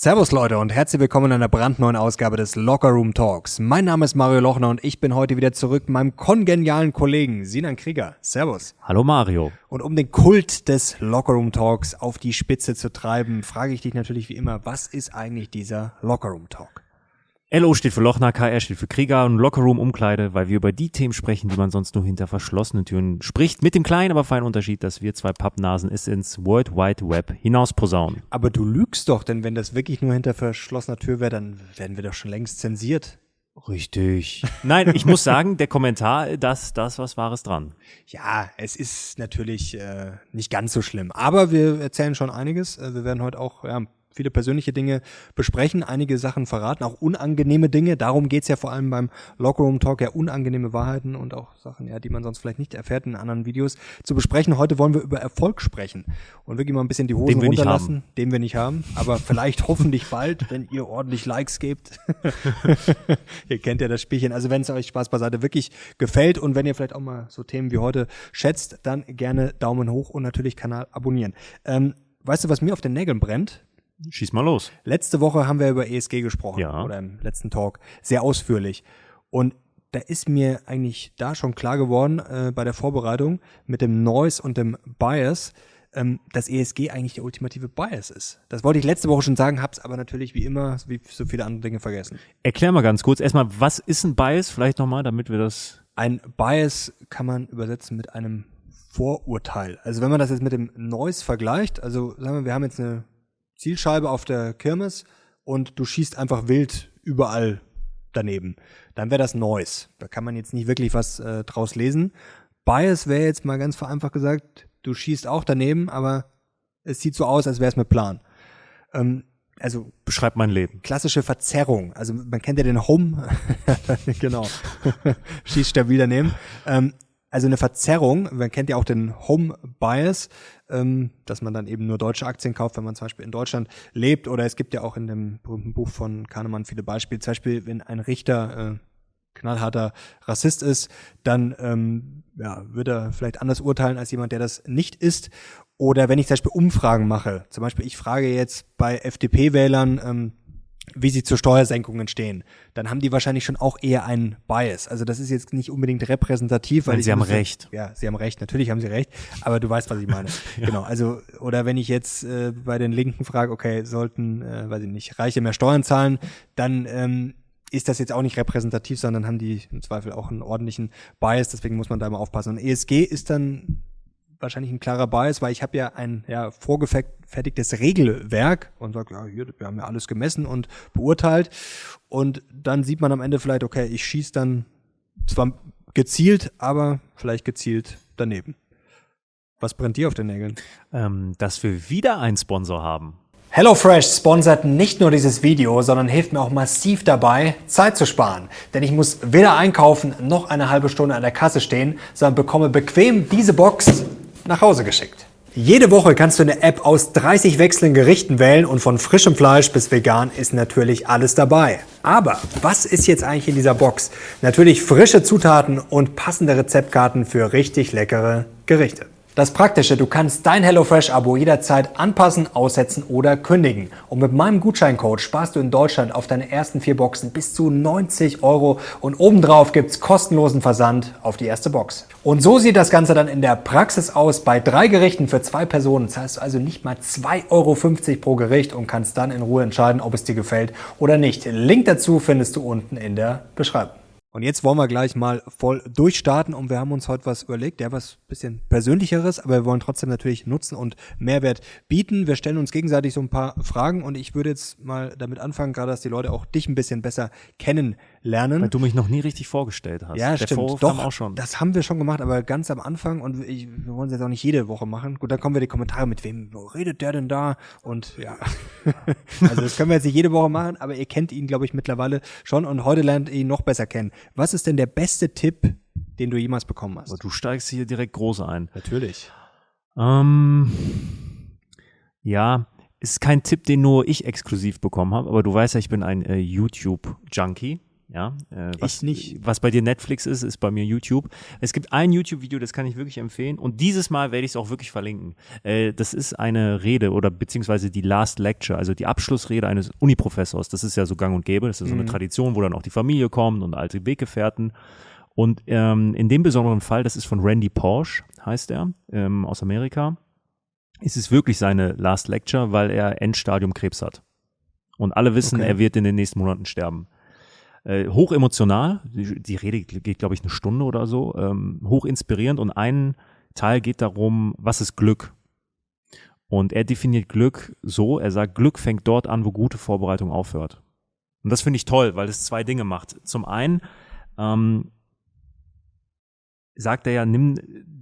Servus Leute und herzlich willkommen in einer brandneuen Ausgabe des Locker Room Talks. Mein Name ist Mario Lochner und ich bin heute wieder zurück mit meinem kongenialen Kollegen Sinan Krieger. Servus. Hallo Mario. Und um den Kult des Locker Room Talks auf die Spitze zu treiben, frage ich dich natürlich wie immer, was ist eigentlich dieser Locker Room Talk? LO steht für Lochner, KR steht für Krieger und Lockerroom Umkleide, weil wir über die Themen sprechen, die man sonst nur hinter verschlossenen Türen spricht, mit dem kleinen, aber feinen Unterschied, dass wir zwei Pappnasen es ins World Wide Web hinaus posaunen. Aber du lügst doch, denn wenn das wirklich nur hinter verschlossener Tür wäre, dann werden wir doch schon längst zensiert. Richtig. Nein, ich muss sagen, der Kommentar, das, das was Wahres dran. Ja, es ist natürlich äh, nicht ganz so schlimm. Aber wir erzählen schon einiges. Äh, wir werden heute auch ja, viele persönliche Dinge besprechen, einige Sachen verraten, auch unangenehme Dinge. Darum geht's ja vor allem beim Lockerroom Talk, ja unangenehme Wahrheiten und auch Sachen, ja, die man sonst vielleicht nicht erfährt in anderen Videos zu besprechen. Heute wollen wir über Erfolg sprechen und wirklich mal ein bisschen die Hosen runterlassen, den wir nicht haben, aber vielleicht hoffentlich bald, wenn ihr ordentlich Likes gebt. ihr kennt ja das Spielchen. Also wenn es euch Spaß beiseite wirklich gefällt und wenn ihr vielleicht auch mal so Themen wie heute schätzt, dann gerne Daumen hoch und natürlich Kanal abonnieren. Ähm, weißt du, was mir auf den Nägeln brennt? Schieß mal los. Letzte Woche haben wir über ESG gesprochen. Ja. Oder im letzten Talk. Sehr ausführlich. Und da ist mir eigentlich da schon klar geworden, äh, bei der Vorbereitung mit dem Noise und dem Bias, ähm, dass ESG eigentlich der ultimative Bias ist. Das wollte ich letzte Woche schon sagen, hab's aber natürlich wie immer, wie so viele andere Dinge vergessen. Erklär mal ganz kurz erstmal, was ist ein Bias? Vielleicht nochmal, damit wir das. Ein Bias kann man übersetzen mit einem Vorurteil. Also wenn man das jetzt mit dem Noise vergleicht, also sagen wir, wir haben jetzt eine Zielscheibe auf der Kirmes und du schießt einfach wild überall daneben. Dann wäre das Noise. Da kann man jetzt nicht wirklich was äh, draus lesen. Bias wäre jetzt mal ganz vereinfacht gesagt, du schießt auch daneben, aber es sieht so aus, als wäre es mit Plan. Ähm, also beschreibt mein Leben. Klassische Verzerrung. Also man kennt ja den Home, genau, schießt stabil daneben. Ähm, also eine Verzerrung, man kennt ja auch den Home Bias, ähm, dass man dann eben nur deutsche Aktien kauft, wenn man zum Beispiel in Deutschland lebt. Oder es gibt ja auch in dem berühmten Buch von Kahnemann viele Beispiele. Zum Beispiel, wenn ein Richter äh, knallharter Rassist ist, dann ähm, ja, wird er vielleicht anders urteilen als jemand, der das nicht ist. Oder wenn ich zum Beispiel Umfragen mache, zum Beispiel ich frage jetzt bei FDP-Wählern, ähm, wie sie zur Steuersenkungen stehen, dann haben die wahrscheinlich schon auch eher einen Bias. Also das ist jetzt nicht unbedingt repräsentativ, weil sie haben recht. Ja, sie haben recht. Natürlich haben sie recht, aber du weißt, was ich meine. ja. Genau. Also oder wenn ich jetzt äh, bei den Linken frage, okay, sollten, äh, weiß ich nicht, Reiche mehr Steuern zahlen, dann ähm, ist das jetzt auch nicht repräsentativ, sondern haben die im Zweifel auch einen ordentlichen Bias. Deswegen muss man da immer aufpassen. Und ESG ist dann wahrscheinlich ein klarer Bias, weil ich habe ja ein ja, vorgefertigtes Regelwerk und sage, ja, hier, wir haben ja alles gemessen und beurteilt. Und dann sieht man am Ende vielleicht, okay, ich schieße dann zwar gezielt, aber vielleicht gezielt daneben. Was brennt dir auf den Nägeln? Ähm, dass wir wieder einen Sponsor haben. HelloFresh sponsert nicht nur dieses Video, sondern hilft mir auch massiv dabei, Zeit zu sparen. Denn ich muss weder einkaufen noch eine halbe Stunde an der Kasse stehen, sondern bekomme bequem diese Box nach Hause geschickt. Jede Woche kannst du eine App aus 30 wechselnden Gerichten wählen und von frischem Fleisch bis vegan ist natürlich alles dabei. Aber was ist jetzt eigentlich in dieser Box? Natürlich frische Zutaten und passende Rezeptkarten für richtig leckere Gerichte. Das Praktische, du kannst dein HelloFresh-Abo jederzeit anpassen, aussetzen oder kündigen. Und mit meinem Gutscheincode sparst du in Deutschland auf deine ersten vier Boxen bis zu 90 Euro und obendrauf gibt's kostenlosen Versand auf die erste Box. Und so sieht das Ganze dann in der Praxis aus. Bei drei Gerichten für zwei Personen zahlst du also nicht mal 2,50 Euro pro Gericht und kannst dann in Ruhe entscheiden, ob es dir gefällt oder nicht. Link dazu findest du unten in der Beschreibung. Und jetzt wollen wir gleich mal voll durchstarten und wir haben uns heute was überlegt, ja, was bisschen persönlicheres, aber wir wollen trotzdem natürlich Nutzen und Mehrwert bieten. Wir stellen uns gegenseitig so ein paar Fragen und ich würde jetzt mal damit anfangen, gerade dass die Leute auch dich ein bisschen besser kennenlernen. Weil du mich noch nie richtig vorgestellt hast. Ja, Der stimmt. Vorwurf Doch, auch schon. das haben wir schon gemacht, aber ganz am Anfang und ich, wir wollen es jetzt auch nicht jede Woche machen. Gut, dann kommen wir die Kommentare, mit wem redet der denn da? Und ja, also das können wir jetzt nicht jede Woche machen, aber ihr kennt ihn, glaube ich, mittlerweile schon und heute lernt ihr ihn noch besser kennen. Was ist denn der beste Tipp, den du jemals bekommen hast? Aber du steigst hier direkt groß ein. Natürlich. Ähm, ja, ist kein Tipp, den nur ich exklusiv bekommen habe, aber du weißt ja, ich bin ein äh, YouTube-Junkie. Ja, äh, was, ich nicht. Was bei dir Netflix ist, ist bei mir YouTube. Es gibt ein YouTube-Video, das kann ich wirklich empfehlen. Und dieses Mal werde ich es auch wirklich verlinken. Äh, das ist eine Rede oder beziehungsweise die Last Lecture, also die Abschlussrede eines Uniprofessors. Das ist ja so gang und gäbe. Das ist so eine mhm. Tradition, wo dann auch die Familie kommt und alte Weggefährten. Und ähm, in dem besonderen Fall, das ist von Randy Porsche, heißt er, ähm, aus Amerika, ist es wirklich seine Last Lecture, weil er Endstadium Krebs hat. Und alle wissen, okay. er wird in den nächsten Monaten sterben. Äh, hoch emotional, die, die Rede geht, glaube ich, eine Stunde oder so, ähm, hoch inspirierend und ein Teil geht darum, was ist Glück? Und er definiert Glück so, er sagt, Glück fängt dort an, wo gute Vorbereitung aufhört. Und das finde ich toll, weil es zwei Dinge macht. Zum einen ähm, sagt er ja, nimm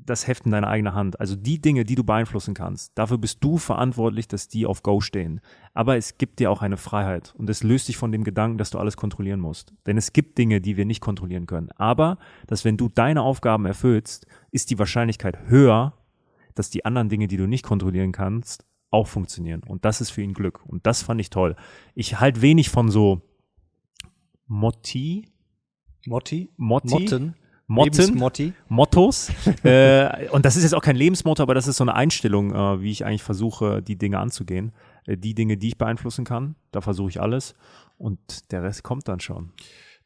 das Heft in deine eigene Hand. Also die Dinge, die du beeinflussen kannst, dafür bist du verantwortlich, dass die auf Go stehen. Aber es gibt dir auch eine Freiheit und es löst dich von dem Gedanken, dass du alles kontrollieren musst. Denn es gibt Dinge, die wir nicht kontrollieren können. Aber, dass wenn du deine Aufgaben erfüllst, ist die Wahrscheinlichkeit höher, dass die anderen Dinge, die du nicht kontrollieren kannst, auch funktionieren. Und das ist für ihn Glück. Und das fand ich toll. Ich halte wenig von so Motti. Motti? Motti. Motten. Motten, Mottos. äh, und das ist jetzt auch kein Lebensmotto, aber das ist so eine Einstellung, äh, wie ich eigentlich versuche, die Dinge anzugehen. Äh, die Dinge, die ich beeinflussen kann, da versuche ich alles. Und der Rest kommt dann schon.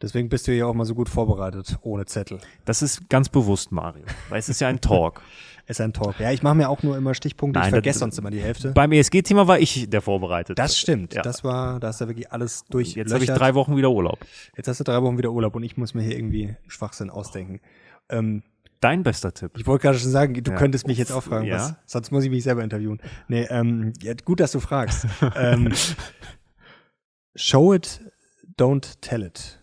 Deswegen bist du ja auch mal so gut vorbereitet, ohne Zettel. Das ist ganz bewusst, Mario. Weil es ist ja ein Talk. es ist ein Talk. Ja, ich mache mir auch nur immer Stichpunkte. Nein, ich vergesse sonst immer die Hälfte. Beim ESG-Thema war ich der vorbereitet. Das stimmt. Ja. Das war, da hast du wirklich alles durch. Jetzt habe ich drei Wochen wieder Urlaub. Jetzt hast du drei Wochen wieder Urlaub und ich muss mir hier irgendwie Schwachsinn ausdenken. Ähm, Dein bester Tipp. Ich wollte gerade schon sagen, du ja. könntest mich jetzt auch fragen, ja? was, sonst muss ich mich selber interviewen. Nee, ähm, ja, gut, dass du fragst. ähm, show it, don't tell it.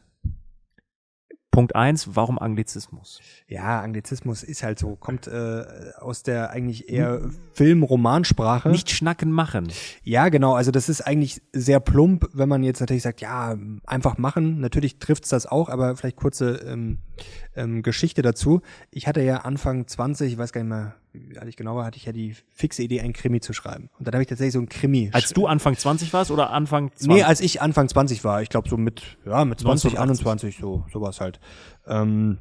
Punkt eins, warum Anglizismus? Ja, Anglizismus ist halt so, kommt äh, aus der eigentlich eher Film-Romansprache. Nicht schnacken machen. Ja, genau. Also das ist eigentlich sehr plump, wenn man jetzt natürlich sagt, ja, einfach machen. Natürlich trifft's das auch, aber vielleicht kurze ähm, ähm, Geschichte dazu. Ich hatte ja Anfang 20, ich weiß gar nicht mehr, wie alt ich genau war, hatte ich ja die fixe Idee, ein Krimi zu schreiben. Und dann habe ich tatsächlich so ein Krimi. Als du Anfang 20 warst oder Anfang 20? Nee, als ich Anfang 20 war. Ich glaube so mit, ja, mit 20, 21, so, sowas halt. Ähm,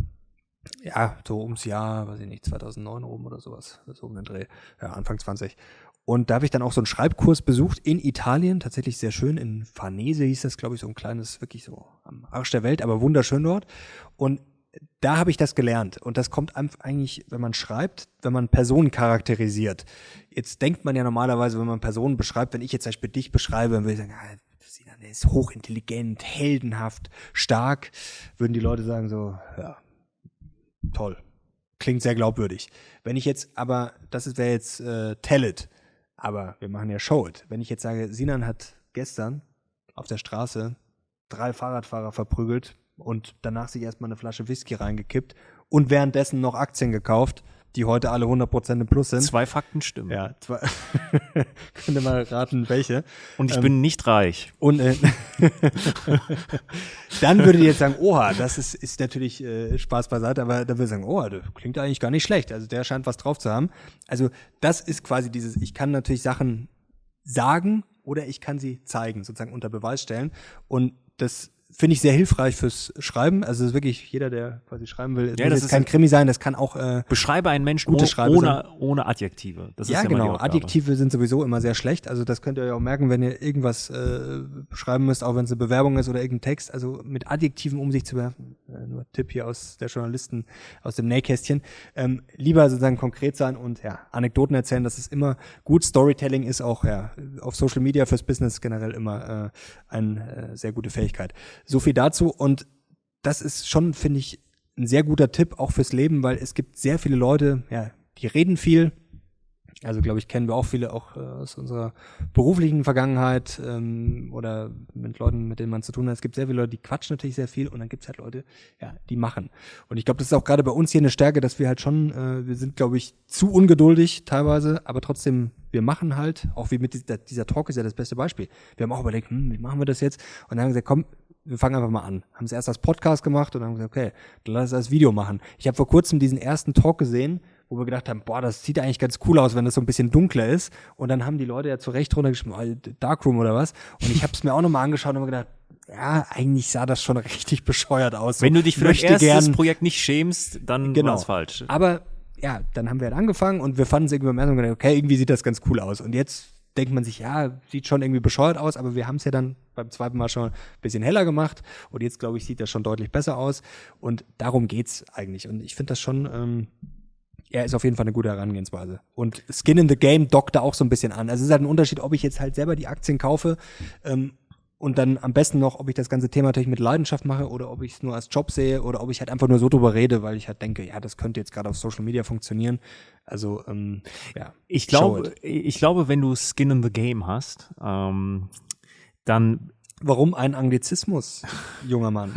ja, so ums Jahr, weiß ich nicht, 2009 rum oder sowas, so um den Dreh, ja, Anfang 20. Und da habe ich dann auch so einen Schreibkurs besucht in Italien, tatsächlich sehr schön, in Farnese hieß das, glaube ich, so ein kleines, wirklich so am Arsch der Welt, aber wunderschön dort. Und da habe ich das gelernt. Und das kommt eigentlich, wenn man schreibt, wenn man Personen charakterisiert. Jetzt denkt man ja normalerweise, wenn man Personen beschreibt, wenn ich jetzt zum Beispiel dich beschreibe, dann würde ich sagen, ah, der ist hochintelligent, heldenhaft, stark, würden die Leute sagen so, ja, toll. Klingt sehr glaubwürdig. Wenn ich jetzt, aber das wäre jetzt äh, Tell it, aber wir machen ja Show it. Wenn ich jetzt sage, Sinan hat gestern auf der Straße drei Fahrradfahrer verprügelt und danach sich erstmal eine Flasche Whisky reingekippt und währenddessen noch Aktien gekauft, die heute alle 100% im Plus sind. Zwei Fakten stimmen. Ja, zwei. Könnt ihr mal raten, welche. Und ich ähm, bin nicht reich. Und äh, dann würdet ihr jetzt sagen, oha, das ist, ist natürlich äh, Spaß beiseite, aber da würde ich sagen, oha, das klingt eigentlich gar nicht schlecht. Also der scheint was drauf zu haben. Also das ist quasi dieses, ich kann natürlich Sachen sagen oder ich kann sie zeigen, sozusagen unter Beweis stellen. Und das finde ich sehr hilfreich fürs Schreiben. Also ist wirklich jeder, der quasi schreiben will, ja, das muss kein Krimi sein, das kann auch äh, beschreibe einen Menschen ohne sein. ohne Adjektive. Das ja, ist ja genau. Adjektive sind sowieso immer sehr schlecht. Also das könnt ihr ja auch merken, wenn ihr irgendwas äh, schreiben müsst, auch wenn es eine Bewerbung ist oder irgendein Text. Also mit Adjektiven um sich zu werfen. Äh, nur Tipp hier aus der Journalisten aus dem Nähkästchen. Ähm, lieber sozusagen konkret sein und ja Anekdoten erzählen. Das ist immer gut. Storytelling ist auch ja auf Social Media fürs Business generell immer äh, eine äh, sehr gute Fähigkeit. So viel dazu und das ist schon, finde ich, ein sehr guter Tipp auch fürs Leben, weil es gibt sehr viele Leute, ja, die reden viel. Also glaube ich, kennen wir auch viele auch äh, aus unserer beruflichen Vergangenheit ähm, oder mit Leuten, mit denen man zu tun hat. Es gibt sehr viele Leute, die quatschen natürlich sehr viel und dann gibt es halt Leute, ja, die machen. Und ich glaube, das ist auch gerade bei uns hier eine Stärke, dass wir halt schon, äh, wir sind, glaube ich, zu ungeduldig teilweise, aber trotzdem, wir machen halt, auch wie mit dieser, dieser Talk ist ja das beste Beispiel. Wir haben auch überlegt, hm, wie machen wir das jetzt? Und dann haben wir gesagt, komm, wir fangen einfach mal an. Haben es erst als Podcast gemacht und dann haben gesagt, okay, dann lass es als Video machen. Ich habe vor kurzem diesen ersten Talk gesehen, wo wir gedacht haben, boah, das sieht eigentlich ganz cool aus, wenn das so ein bisschen dunkler ist. Und dann haben die Leute ja zu Recht runtergeschrieben, oh, Darkroom oder was. Und ich habe es mir auch nochmal angeschaut und mir gedacht, ja, eigentlich sah das schon richtig bescheuert aus. Wenn du dich für dein erstes Projekt nicht schämst, dann Genau. war's falsch. Aber ja, dann haben wir halt angefangen und wir fanden es irgendwie beim ersten Mal, okay, irgendwie sieht das ganz cool aus. Und jetzt denkt man sich, ja, sieht schon irgendwie bescheuert aus, aber wir haben es ja dann beim zweiten Mal schon ein bisschen heller gemacht und jetzt, glaube ich, sieht das schon deutlich besser aus. Und darum geht's eigentlich. Und ich finde das schon, ähm, er ist auf jeden Fall eine gute Herangehensweise. Und Skin in the Game dockt da auch so ein bisschen an. Also es ist halt ein Unterschied, ob ich jetzt halt selber die Aktien kaufe ähm, und dann am besten noch, ob ich das ganze Thema natürlich mit Leidenschaft mache oder ob ich es nur als Job sehe oder ob ich halt einfach nur so drüber rede, weil ich halt denke, ja, das könnte jetzt gerade auf Social Media funktionieren. Also ähm, ja. Ich glaube, ich glaube, wenn du Skin in the Game hast, ähm, dann Warum ein Anglizismus, junger Mann?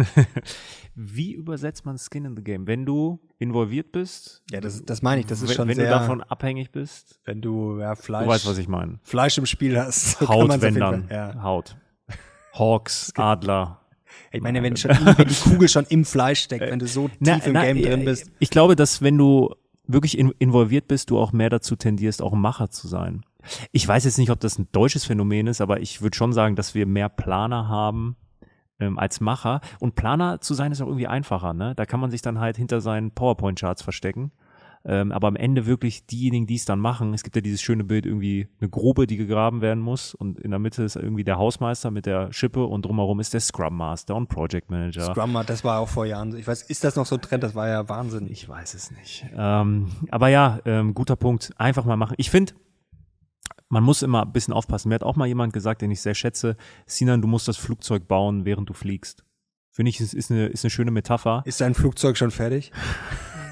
wie übersetzt man Skin in the Game? Wenn du involviert bist, ja, das, das meine ich. Das ist wenn, schon wenn sehr, du davon abhängig bist, wenn du ja, Fleisch, du weißt, was ich meine. Fleisch im Spiel hast. so Haut, wenn dann. Ja. Haut. Hawks, Adler. Ich meine, wenn, schon, wenn die Kugel schon im Fleisch steckt, wenn du so tief im Game drin bist. Ich glaube, dass wenn du wirklich in, involviert bist, du auch mehr dazu tendierst, auch ein Macher zu sein. Ich weiß jetzt nicht, ob das ein deutsches Phänomen ist, aber ich würde schon sagen, dass wir mehr Planer haben ähm, als Macher. Und Planer zu sein ist auch irgendwie einfacher. Ne? Da kann man sich dann halt hinter seinen PowerPoint-Charts verstecken. Ähm, aber am Ende wirklich diejenigen, die es dann machen, es gibt ja dieses schöne Bild, irgendwie eine Grube, die gegraben werden muss und in der Mitte ist irgendwie der Hausmeister mit der Schippe und drumherum ist der Scrum Master und Project Manager. Scrum, das war auch vor Jahren. so. Ich weiß, ist das noch so ein Trend? Das war ja Wahnsinn. Ich weiß es nicht. Ähm, aber ja, ähm, guter Punkt. Einfach mal machen. Ich finde, man muss immer ein bisschen aufpassen. Mir hat auch mal jemand gesagt, den ich sehr schätze, Sinan, du musst das Flugzeug bauen, während du fliegst. Finde ich, es ist eine, ist eine schöne Metapher. Ist dein Flugzeug schon fertig?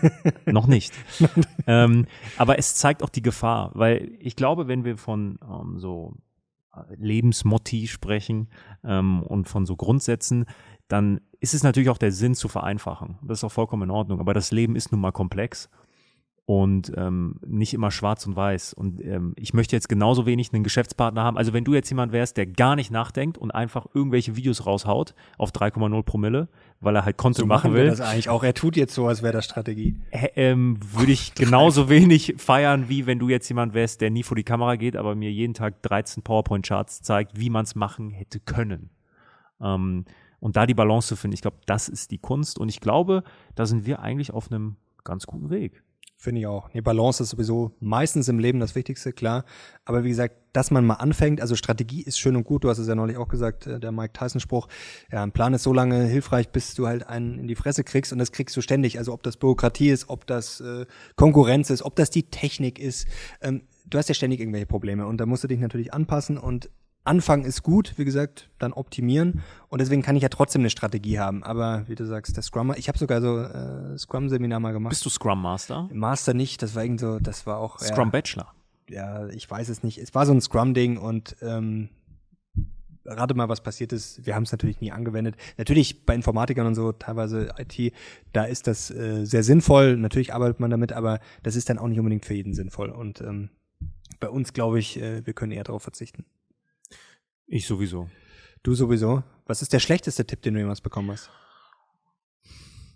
Noch nicht. ähm, aber es zeigt auch die Gefahr, weil ich glaube, wenn wir von ähm, so äh, Lebensmotti sprechen ähm, und von so Grundsätzen, dann ist es natürlich auch der Sinn zu vereinfachen. Das ist auch vollkommen in Ordnung. Aber das Leben ist nun mal komplex und ähm, nicht immer schwarz und weiß. Und ähm, ich möchte jetzt genauso wenig einen Geschäftspartner haben. Also wenn du jetzt jemand wärst, der gar nicht nachdenkt und einfach irgendwelche Videos raushaut auf 3,0 Promille, weil er halt Content machen wir will, das eigentlich auch. Er tut jetzt so, als wäre das Strategie. Hä- ähm, würde ich genauso wenig feiern, wie wenn du jetzt jemand wärst, der nie vor die Kamera geht, aber mir jeden Tag 13 PowerPoint-Charts zeigt, wie man es machen hätte können. Ähm, und da die Balance zu finden, ich glaube, das ist die Kunst. Und ich glaube, da sind wir eigentlich auf einem ganz guten Weg. Finde ich auch. Nee, Balance ist sowieso meistens im Leben das Wichtigste, klar. Aber wie gesagt, dass man mal anfängt, also Strategie ist schön und gut, du hast es ja neulich auch gesagt, äh, der Mike Tyson-Spruch, ja, ein Plan ist so lange hilfreich, bis du halt einen in die Fresse kriegst und das kriegst du ständig. Also ob das Bürokratie ist, ob das äh, Konkurrenz ist, ob das die Technik ist. Ähm, du hast ja ständig irgendwelche Probleme und da musst du dich natürlich anpassen und Anfangen ist gut, wie gesagt, dann optimieren und deswegen kann ich ja trotzdem eine Strategie haben. Aber wie du sagst, der Scrum, ich habe sogar so äh, Scrum-Seminar mal gemacht. Bist du Scrum Master? Master nicht, das war irgend so, das war auch Scrum Bachelor. ja, ja, ich weiß es nicht. Es war so ein Scrum-Ding und ähm, rate mal, was passiert ist. Wir haben es natürlich nie angewendet. Natürlich bei Informatikern und so, teilweise IT, da ist das äh, sehr sinnvoll. Natürlich arbeitet man damit, aber das ist dann auch nicht unbedingt für jeden sinnvoll. Und ähm, bei uns glaube ich, äh, wir können eher darauf verzichten. Ich sowieso. Du sowieso. Was ist der schlechteste Tipp, den du jemals bekommen hast?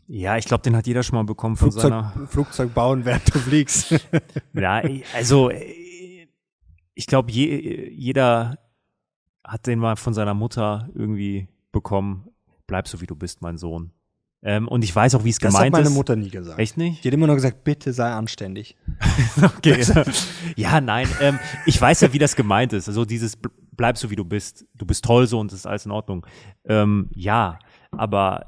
Ja, ich glaube, den hat jeder schon mal bekommen von Flugzeug, seiner Flugzeug bauen, während du fliegst. Ja, also äh, ich glaube, je, jeder hat den mal von seiner Mutter irgendwie bekommen. Bleib so wie du bist, mein Sohn. Ähm, und ich weiß auch, wie es Das hat gemeint meine ist. Mutter nie gesagt. Echt nicht? Die hat immer nur gesagt, bitte sei anständig. Okay. ja, nein. Ähm, ich weiß ja, wie das gemeint ist. Also dieses bleib so wie du bist. Du bist toll so und das ist alles in Ordnung. Ähm, ja, aber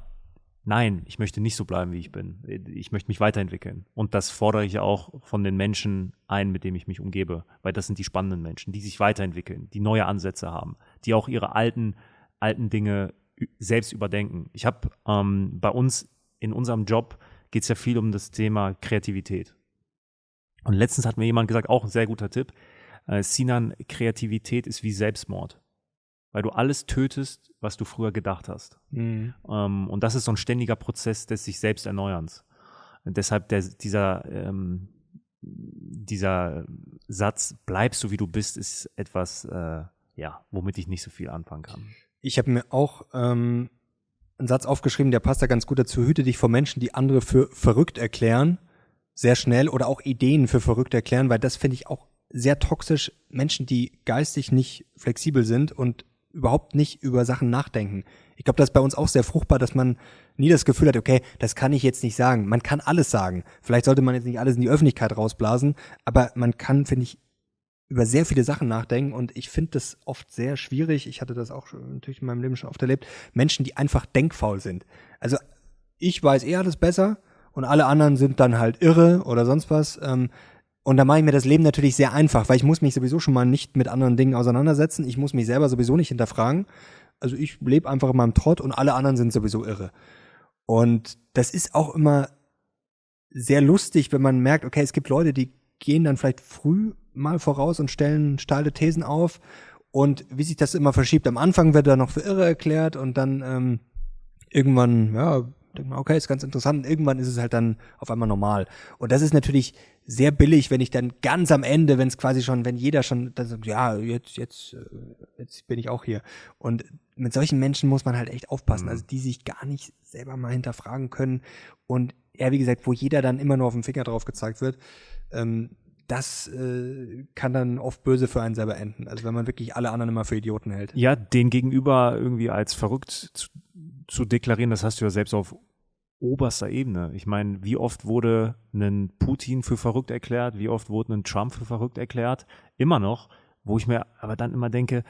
nein, ich möchte nicht so bleiben, wie ich bin. Ich möchte mich weiterentwickeln. Und das fordere ich auch von den Menschen ein, mit denen ich mich umgebe. Weil das sind die spannenden Menschen, die sich weiterentwickeln, die neue Ansätze haben, die auch ihre alten, alten Dinge selbst überdenken. Ich habe ähm, bei uns in unserem Job geht es ja viel um das Thema Kreativität. Und letztens hat mir jemand gesagt, auch ein sehr guter Tipp, äh, Sinan, Kreativität ist wie Selbstmord. Weil du alles tötest, was du früher gedacht hast. Mhm. Ähm, und das ist so ein ständiger Prozess des sich selbst Erneuerns. Und deshalb der, dieser, ähm, dieser Satz, bleib so wie du bist, ist etwas, äh, ja, womit ich nicht so viel anfangen kann. Ich habe mir auch ähm, einen Satz aufgeschrieben, der passt da ganz gut dazu. Hüte dich vor Menschen, die andere für verrückt erklären, sehr schnell oder auch Ideen für verrückt erklären, weil das finde ich auch sehr toxisch. Menschen, die geistig nicht flexibel sind und überhaupt nicht über Sachen nachdenken. Ich glaube, das ist bei uns auch sehr fruchtbar, dass man nie das Gefühl hat, okay, das kann ich jetzt nicht sagen. Man kann alles sagen. Vielleicht sollte man jetzt nicht alles in die Öffentlichkeit rausblasen, aber man kann, finde ich, über sehr viele Sachen nachdenken und ich finde das oft sehr schwierig. Ich hatte das auch schon, natürlich in meinem Leben schon oft erlebt. Menschen, die einfach denkfaul sind. Also ich weiß eh alles besser und alle anderen sind dann halt irre oder sonst was. Ähm, und da mache ich mir das Leben natürlich sehr einfach, weil ich muss mich sowieso schon mal nicht mit anderen Dingen auseinandersetzen. Ich muss mich selber sowieso nicht hinterfragen. Also ich lebe einfach in meinem Trott und alle anderen sind sowieso irre. Und das ist auch immer sehr lustig, wenn man merkt, okay, es gibt Leute, die gehen dann vielleicht früh mal voraus und stellen steile Thesen auf. Und wie sich das immer verschiebt, am Anfang wird er noch für irre erklärt und dann ähm, irgendwann, ja, denkt man, okay, ist ganz interessant. Irgendwann ist es halt dann auf einmal normal. Und das ist natürlich sehr billig, wenn ich dann ganz am Ende, wenn es quasi schon, wenn jeder schon dann sagt, ja, jetzt, jetzt, äh, jetzt bin ich auch hier. Und mit solchen Menschen muss man halt echt aufpassen, mhm. also die sich gar nicht selber mal hinterfragen können. Und ja, wie gesagt, wo jeder dann immer nur auf den Finger drauf gezeigt wird, ähm, das äh, kann dann oft böse für einen selber enden. Also wenn man wirklich alle anderen immer für Idioten hält. Ja, den Gegenüber irgendwie als verrückt zu, zu deklarieren, das hast du ja selbst auf oberster Ebene. Ich meine, wie oft wurde ein Putin für verrückt erklärt, wie oft wurde ein Trump für verrückt erklärt? Immer noch, wo ich mir aber dann immer denke,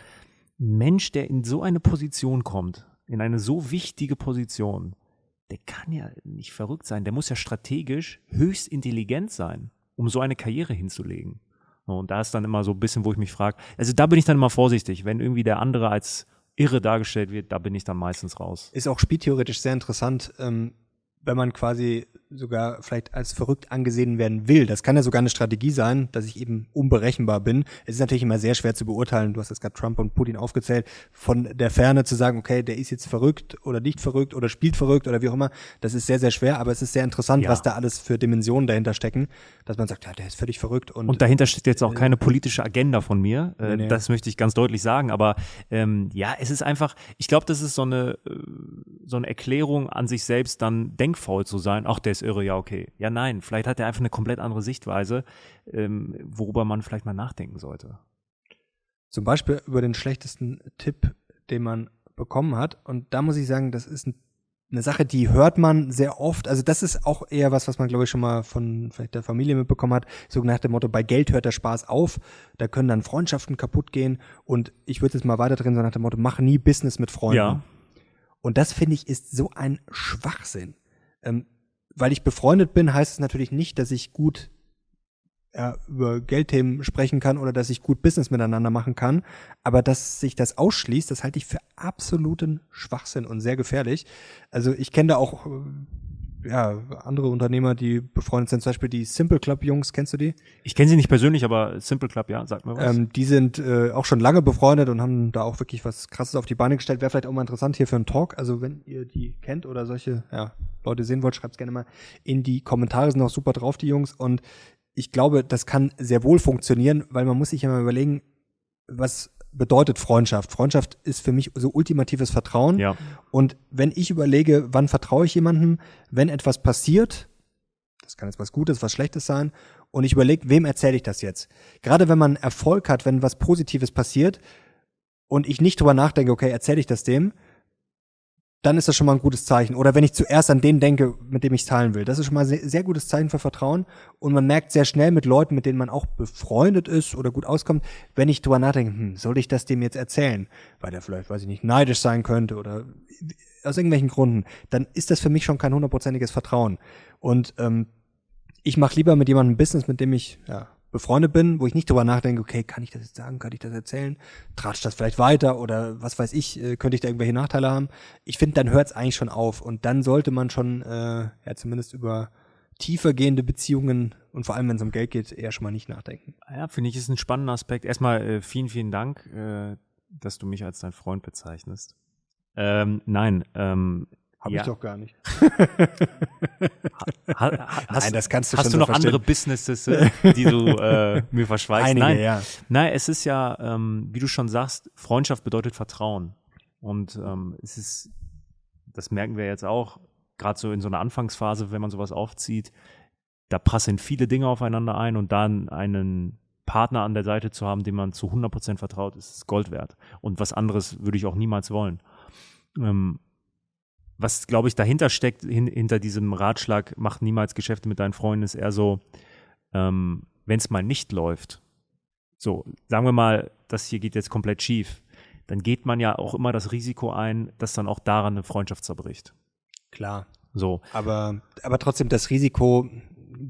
Mensch, der in so eine Position kommt, in eine so wichtige Position, der kann ja nicht verrückt sein, der muss ja strategisch höchst intelligent sein, um so eine Karriere hinzulegen. Und da ist dann immer so ein bisschen, wo ich mich frage, also da bin ich dann immer vorsichtig, wenn irgendwie der andere als irre dargestellt wird, da bin ich dann meistens raus. Ist auch spieltheoretisch sehr interessant. Ähm, wenn man quasi sogar vielleicht als verrückt angesehen werden will. Das kann ja sogar eine Strategie sein, dass ich eben unberechenbar bin. Es ist natürlich immer sehr schwer zu beurteilen. Du hast jetzt gerade Trump und Putin aufgezählt. Von der Ferne zu sagen, okay, der ist jetzt verrückt oder nicht verrückt oder spielt verrückt oder wie auch immer. Das ist sehr, sehr schwer. Aber es ist sehr interessant, ja. was da alles für Dimensionen dahinter stecken, dass man sagt, ja, der ist völlig verrückt. Und, und dahinter steht jetzt auch keine politische Agenda von mir. Äh, nee, nee. Das möchte ich ganz deutlich sagen. Aber ähm, ja, es ist einfach, ich glaube, das ist so eine, äh, so eine Erklärung an sich selbst, dann denkfaul zu sein. Ach, der ist irre, ja, okay. Ja, nein, vielleicht hat er einfach eine komplett andere Sichtweise, ähm, worüber man vielleicht mal nachdenken sollte. Zum Beispiel über den schlechtesten Tipp, den man bekommen hat. Und da muss ich sagen, das ist ein, eine Sache, die hört man sehr oft. Also das ist auch eher was, was man, glaube ich, schon mal von vielleicht der Familie mitbekommen hat. So nach dem Motto, bei Geld hört der Spaß auf. Da können dann Freundschaften kaputt gehen. Und ich würde jetzt mal weiter drin, so nach dem Motto, mach nie Business mit Freunden. Ja. Und das finde ich ist so ein Schwachsinn. Ähm, weil ich befreundet bin, heißt es natürlich nicht, dass ich gut ja, über Geldthemen sprechen kann oder dass ich gut Business miteinander machen kann. Aber dass sich das ausschließt, das halte ich für absoluten Schwachsinn und sehr gefährlich. Also ich kenne da auch äh, ja, andere Unternehmer, die befreundet sind, zum Beispiel die Simple Club Jungs, kennst du die? Ich kenne sie nicht persönlich, aber Simple Club, ja, sag mal was. Ähm, die sind äh, auch schon lange befreundet und haben da auch wirklich was Krasses auf die Beine gestellt. Wäre vielleicht auch mal interessant hier für einen Talk. Also wenn ihr die kennt oder solche ja, Leute sehen wollt, schreibt's gerne mal in die Kommentare, sind auch super drauf, die Jungs. Und ich glaube, das kann sehr wohl funktionieren, weil man muss sich ja mal überlegen, was bedeutet Freundschaft? Freundschaft ist für mich so ultimatives Vertrauen. Ja. Und wenn ich überlege, wann vertraue ich jemandem, wenn etwas passiert, das kann jetzt was Gutes, was Schlechtes sein, und ich überlege, wem erzähle ich das jetzt? Gerade wenn man Erfolg hat, wenn was Positives passiert und ich nicht drüber nachdenke, okay, erzähle ich das dem, dann ist das schon mal ein gutes Zeichen. Oder wenn ich zuerst an den denke, mit dem ich teilen will. Das ist schon mal sehr, sehr gutes Zeichen für Vertrauen. Und man merkt sehr schnell mit Leuten, mit denen man auch befreundet ist oder gut auskommt, wenn ich drüber nachdenke, hm, soll ich das dem jetzt erzählen? Weil der vielleicht, weiß ich nicht, neidisch sein könnte oder aus irgendwelchen Gründen. Dann ist das für mich schon kein hundertprozentiges Vertrauen. Und ähm, ich mache lieber mit jemandem Business, mit dem ich ja, befreundet bin, wo ich nicht drüber nachdenke, okay, kann ich das jetzt sagen, kann ich das erzählen, tratscht das vielleicht weiter oder was weiß ich, äh, könnte ich da irgendwelche Nachteile haben. Ich finde, dann hört es eigentlich schon auf und dann sollte man schon äh, ja zumindest über tiefer gehende Beziehungen und vor allem, wenn es um Geld geht, eher schon mal nicht nachdenken. Ja, finde ich, ist ein spannender Aspekt. Erstmal äh, vielen, vielen Dank, äh, dass du mich als dein Freund bezeichnest. Ähm, nein, ähm, habe ja. ich doch gar nicht. ha, ha, hast, Nein, das kannst du Hast schon du noch so andere Businesses, äh, die du äh, mir verschweigst? Einige, Nein. ja. Nein, es ist ja, ähm, wie du schon sagst, Freundschaft bedeutet Vertrauen. Und ähm, es ist, das merken wir jetzt auch, gerade so in so einer Anfangsphase, wenn man sowas aufzieht, da passen viele Dinge aufeinander ein und dann einen Partner an der Seite zu haben, dem man zu 100% vertraut, ist Gold wert. Und was anderes würde ich auch niemals wollen. Ähm, was, glaube ich, dahinter steckt, hin, hinter diesem Ratschlag, mach niemals Geschäfte mit deinen Freunden, ist eher so, ähm, wenn es mal nicht läuft, so, sagen wir mal, das hier geht jetzt komplett schief, dann geht man ja auch immer das Risiko ein, dass dann auch daran eine Freundschaft zerbricht. Klar. So. Aber, aber trotzdem, das Risiko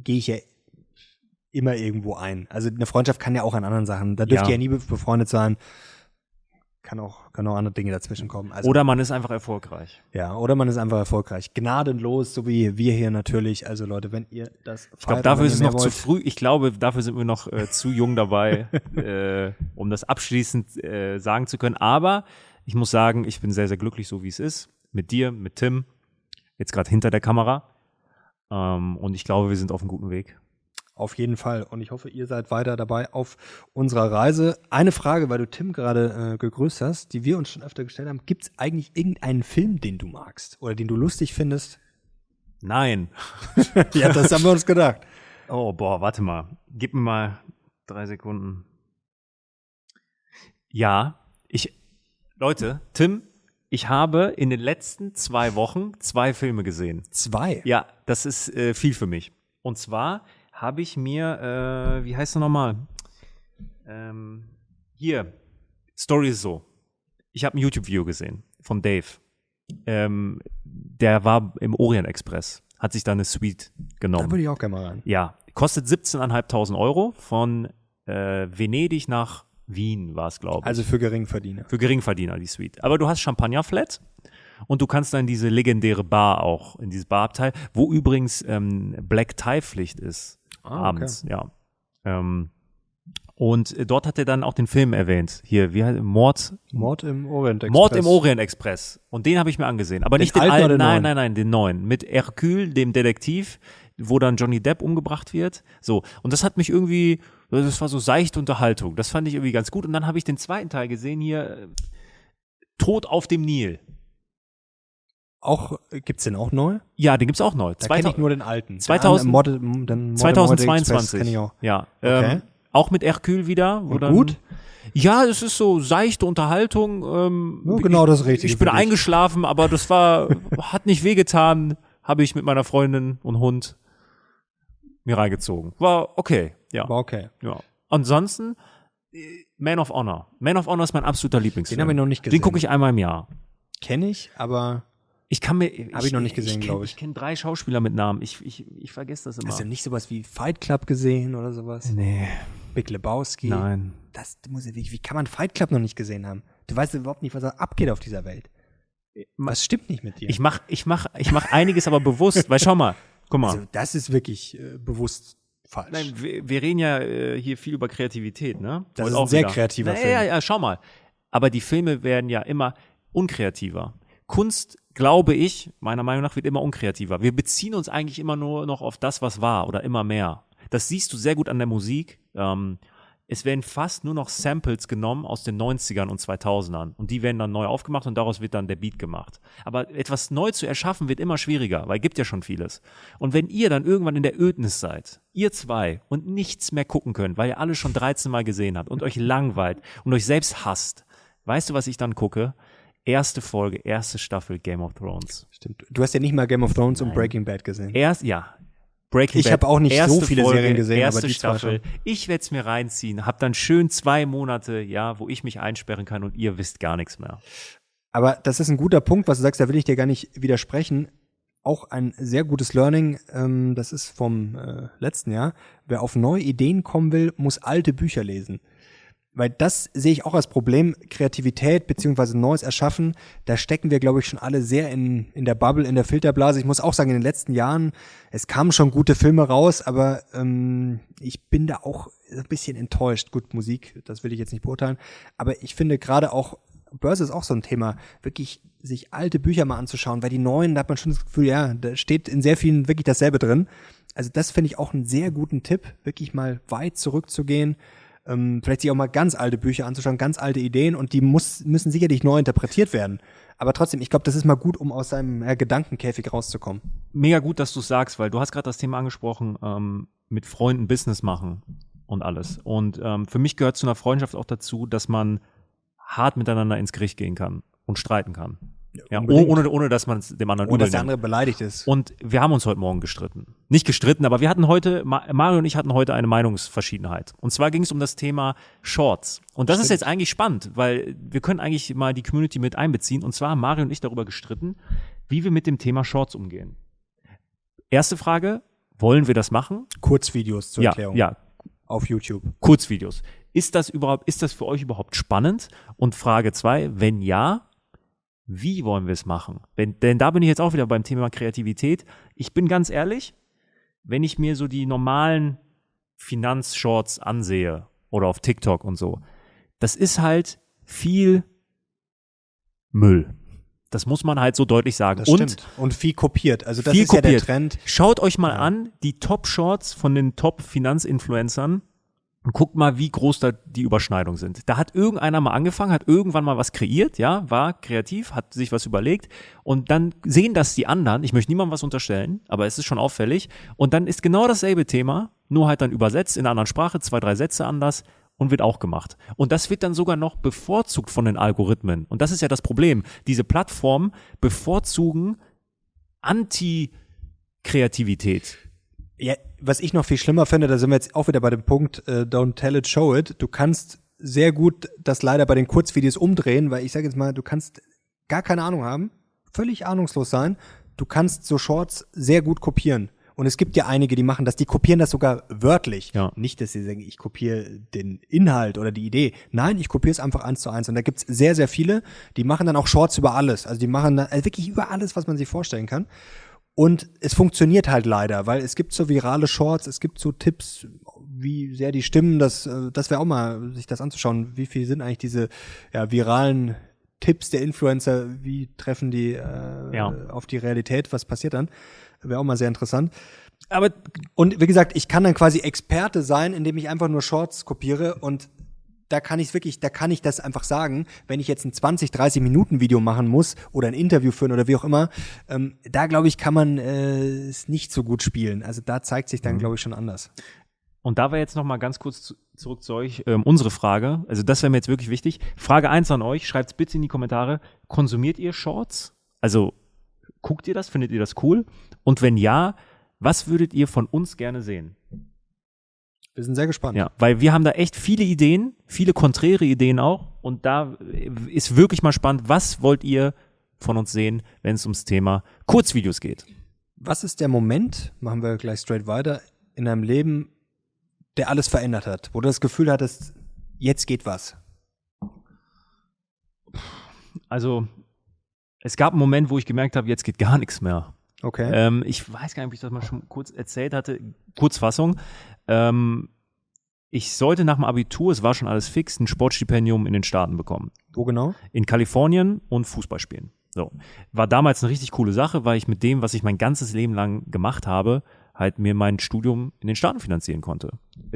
gehe ich ja immer irgendwo ein. Also eine Freundschaft kann ja auch an anderen Sachen. Da dürft Ja. ihr ja nie befreundet sein. Kann auch, kann auch andere Dinge dazwischen kommen. Also, Oder man ist einfach erfolgreich. ja, oder man ist einfach erfolgreich. Gnadenlos, so wie wir hier natürlich. Also Leute, wenn ihr das Ich glaube, dafür ist es noch zu früh. Ich glaube, dafür sind wir noch äh, zu jung dabei, äh, um das abschließend äh, sagen zu können. Aber ich muss sagen, ich bin sehr, sehr glücklich, so wie es ist. Mit dir, mit Tim, jetzt gerade hinter der Kamera. Ähm, und ich glaube, wir sind auf einem guten Weg. Auf jeden Fall. Und ich hoffe, ihr seid weiter dabei auf unserer Reise. Eine Frage, weil du Tim gerade äh, gegrüßt hast, die wir uns schon öfter gestellt haben. Gibt es eigentlich irgendeinen Film, den du magst oder den du lustig findest? Nein. ja, das haben wir uns gedacht. Oh, boah, warte mal. Gib mir mal drei Sekunden. Ja, ich, Leute, Tim, ich habe in den letzten zwei Wochen zwei Filme gesehen. Zwei. Ja, das ist äh, viel für mich. Und zwar habe ich mir, äh, wie heißt er nochmal? Ähm, hier, Story ist so. Ich habe ein YouTube-Video gesehen von Dave. Ähm, der war im Orient Express, hat sich da eine Suite Da genommen. würde ich auch gerne mal rein. Ja, kostet 17.500 Euro von äh, Venedig nach Wien war es, glaube ich. Also für Geringverdiener. Für Geringverdiener die Suite. Aber du hast Champagner-Flat und du kannst dann diese legendäre Bar auch, in dieses Barabteil, wo übrigens ähm, Black Tie-Pflicht ist. Ah, abends, ja. Ähm, und äh, dort hat er dann auch den Film erwähnt. Hier, wie heißt Mord, Mord im Orient Express. Mord im Orient Express. Und den habe ich mir angesehen. Aber Den nicht den alten alten, nein, nein, nein, den neuen. Mit Hercule, dem Detektiv, wo dann Johnny Depp umgebracht wird. So. Und das hat mich irgendwie, das war so seichte Unterhaltung. Das fand ich irgendwie ganz gut. Und dann habe ich den zweiten Teil gesehen hier, äh, Tod auf dem Nil. Auch, äh, gibt's den auch neu? Ja, den gibt's auch neu. Da kenne ich 2000 nur den alten. 2000 Den Mord, den Orient 2022. Express kenn ich auch. Ja. Okay. Ähm, auch mit Hercule wieder. Wo dann, gut? Ja, es ist so seichte Unterhaltung. Ähm, Ja, genau das Richtige Ich bin eingeschlafen, aber das war, hat nicht wehgetan. Habe ich mit meiner Freundin und Hund mir reingezogen. War okay, ja. War okay. ja. Ansonsten, äh, Man of Honor. Man of Honor ist mein absoluter Lieblingsfilm. Den habe ich noch nicht Den gesehen. gucke ich einmal im Jahr. Kenne ich, aber Ich kann mir. Hab ich noch nicht gesehen, kenn- glaub ich. Ich kenne drei Schauspieler mit Namen. Ich, ich, ich vergesse das immer. hast du nicht sowas wie Fight Club gesehen oder sowas? nee, Big Lebowski? nein. Das muss ich, wie, kann man Fight Club noch nicht gesehen haben? Du weißt überhaupt nicht, was da abgeht auf dieser Welt. Was stimmt nicht mit dir? Ich mach, ich mach, ich mach einiges aber bewusst, weil schau mal, guck mal. also, das ist wirklich äh, bewusst falsch. Nein, wir, wir reden ja äh, hier viel über Kreativität, ne? Das Heute ist ein sehr wieder. kreativer Na, Film. Ja, ja, schau mal. Aber die Filme werden ja immer unkreativer. Kunst, glaube ich, meiner Meinung nach, wird immer unkreativer. Wir beziehen uns eigentlich immer nur noch auf das, was war oder immer mehr. Das siehst du sehr gut an der Musik. Ähm, es werden fast nur noch Samples genommen aus den 90ern und 2000ern und die werden dann neu aufgemacht und daraus wird dann der Beat gemacht. Aber etwas neu zu erschaffen wird immer schwieriger, weil gibt ja schon vieles. Und wenn ihr dann irgendwann in der Ödnis seid, ihr zwei und nichts mehr gucken könnt, weil ihr alle schon 13 Mal gesehen habt und euch langweilt und euch selbst hasst, weißt du, was ich dann gucke? Erste Folge, erste Staffel Game of Thrones. Stimmt. Du hast ja nicht mal Game of Thrones und Breaking Bad gesehen. Erst, ja. Breaking Ich Bad, hab auch nicht so viele Folge, Serien gesehen, erste aber die Staffel. Ich werde es mir reinziehen. Hab dann schön zwei Monate, ja, wo ich mich einsperren kann und ihr wisst gar nichts mehr. Aber das ist ein guter Punkt, was du sagst, da will ich dir gar nicht widersprechen. Auch ein sehr gutes Learning, ähm, das ist vom äh, letzten Jahr. Wer auf neue Ideen kommen will, muss alte Bücher lesen. Weil das sehe ich auch als Problem, Kreativität beziehungsweise Neues erschaffen, da stecken wir, glaube ich, schon alle sehr in, in der Bubble, in der Filterblase. Ich muss auch sagen, in den letzten Jahren, es kamen schon gute Filme raus, aber ähm, ich bin da auch ein bisschen enttäuscht. Gut, Musik, das will ich jetzt nicht beurteilen, aber ich finde gerade auch, Börse ist auch so ein Thema, wirklich sich alte Bücher mal anzuschauen, weil die neuen, da hat man schon das Gefühl, ja, da steht in sehr vielen wirklich dasselbe drin. Also das finde ich auch einen sehr guten Tipp, wirklich mal weit zurückzugehen, ähm, vielleicht sich auch mal ganz alte Bücher anzuschauen, ganz alte Ideen und die muss, müssen sicherlich neu interpretiert werden. Aber trotzdem, ich glaube, das ist mal gut, um aus seinem ja, Gedankenkäfig rauszukommen. Mega gut, dass du sagst, weil du hast gerade das Thema angesprochen, ähm, mit Freunden Business machen. und alles. Und ähm, für mich gehört zu einer Freundschaft auch dazu, dass man hart miteinander ins Gericht gehen kann und streiten kann. Ja, unbedingt. ohne, ohne dass man es dem anderen Ohne dass der nimmt. andere beleidigt ist. Und wir haben uns heute Morgen gestritten. Nicht gestritten, aber wir hatten heute, Ma- Mario und ich hatten heute eine Meinungsverschiedenheit. Und zwar ging es um das Thema Shorts. Und das ist jetzt eigentlich spannend, weil wir können eigentlich mal die Community mit einbeziehen. Und zwar haben Mario und ich darüber gestritten, wie wir mit dem Thema Shorts umgehen. Erste Frage, wollen wir das machen? Kurzvideos zur Ja, Erklärung. ja, Auf YouTube. Kurzvideos. Ist das überhaupt, ist das für euch überhaupt spannend? Und Frage zwei, wenn ja, wie wollen wir es machen? Wenn, denn da bin ich jetzt auch wieder beim Thema Kreativität. Ich bin ganz ehrlich, wenn ich mir so die normalen Finanzshorts ansehe oder auf TikTok und so, das ist halt viel Müll. Das muss man halt so deutlich sagen. Das und stimmt. Und viel kopiert. Also das ist ja der kopiert. Trend. Schaut euch mal an, die Top-Shorts von den Top-Finanzinfluencern und guckt mal, wie groß da die Überschneidungen sind. Da hat irgendeiner mal angefangen, hat irgendwann mal was kreiert, ja, war kreativ, hat sich was überlegt und dann sehen das die anderen, ich möchte niemandem was unterstellen, aber es ist schon auffällig und dann ist genau dasselbe Thema, nur halt dann übersetzt in einer anderen Sprache, zwei, drei Sätze anders und wird auch gemacht. Und das wird dann sogar noch bevorzugt von den Algorithmen. Und das ist ja das Problem. Diese Plattformen bevorzugen Anti-Kreativität. Ja, was ich noch viel schlimmer finde, da sind wir jetzt auch wieder bei dem Punkt, äh, don't tell it, show it. Du kannst sehr gut das leider bei den Kurzvideos umdrehen, weil ich sage jetzt mal, du kannst gar keine Ahnung haben, völlig ahnungslos sein. Du kannst so Shorts sehr gut kopieren. Und es gibt ja einige, die machen das, die kopieren das sogar wörtlich. Ja. Nicht, dass sie sagen, ich kopiere den Inhalt oder die Idee. Nein, ich kopiere es einfach eins zu eins. Und da gibt's sehr, sehr viele, die machen dann auch Shorts über alles. Also die machen dann also wirklich über alles, was man sich vorstellen kann. Und es funktioniert halt leider, weil es gibt so virale Shorts, es gibt so Tipps, wie sehr die stimmen, das, äh, das wäre auch mal, sich das anzuschauen, wie viel sind eigentlich diese ja, viralen Tipps der Influencer, wie treffen die äh, Ja. auf die Realität, was passiert dann? Wäre auch mal sehr interessant. Aber Und wie gesagt, ich kann dann quasi Experte sein, indem ich einfach nur Shorts kopiere und da kann ich wirklich, da kann ich das einfach sagen, wenn ich jetzt ein 20, 30 Minuten Video machen muss oder ein Interview führen oder wie auch immer, ähm, da glaube ich, kann man äh, es nicht so gut spielen. Also da zeigt sich dann, glaube ich, schon anders. Und da war jetzt noch mal ganz kurz zu, zurück zu euch ähm, unsere Frage. Also das wäre mir jetzt wirklich wichtig. Frage eins an euch, schreibt bitte in die Kommentare, konsumiert ihr Shorts? Also guckt ihr das, findet ihr das cool? Und wenn ja, was würdet ihr von uns gerne sehen? Wir sind sehr gespannt. Ja, weil wir haben da echt viele Ideen, viele konträre Ideen auch. Und da ist wirklich mal spannend, was wollt ihr von uns sehen, wenn es ums Thema Kurzvideos geht? Was ist der Moment, machen wir gleich straight weiter, in deinem Leben, der alles verändert hat, wo du das Gefühl hattest, jetzt geht was? Also, es gab einen Moment, wo ich gemerkt habe, jetzt geht gar nichts mehr. Okay. Ähm, ich weiß gar nicht, ob ich das mal schon kurz erzählt hatte. Kurzfassung. Ähm, ich sollte nach dem Abitur, es war schon alles fix, ein Sportstipendium in den Staaten bekommen. wo genau? In Kalifornien und Fußball spielen. So. War damals eine richtig coole Sache, weil ich mit dem, was ich mein ganzes Leben lang gemacht habe, halt mir mein Studium in den Staaten finanzieren konnte.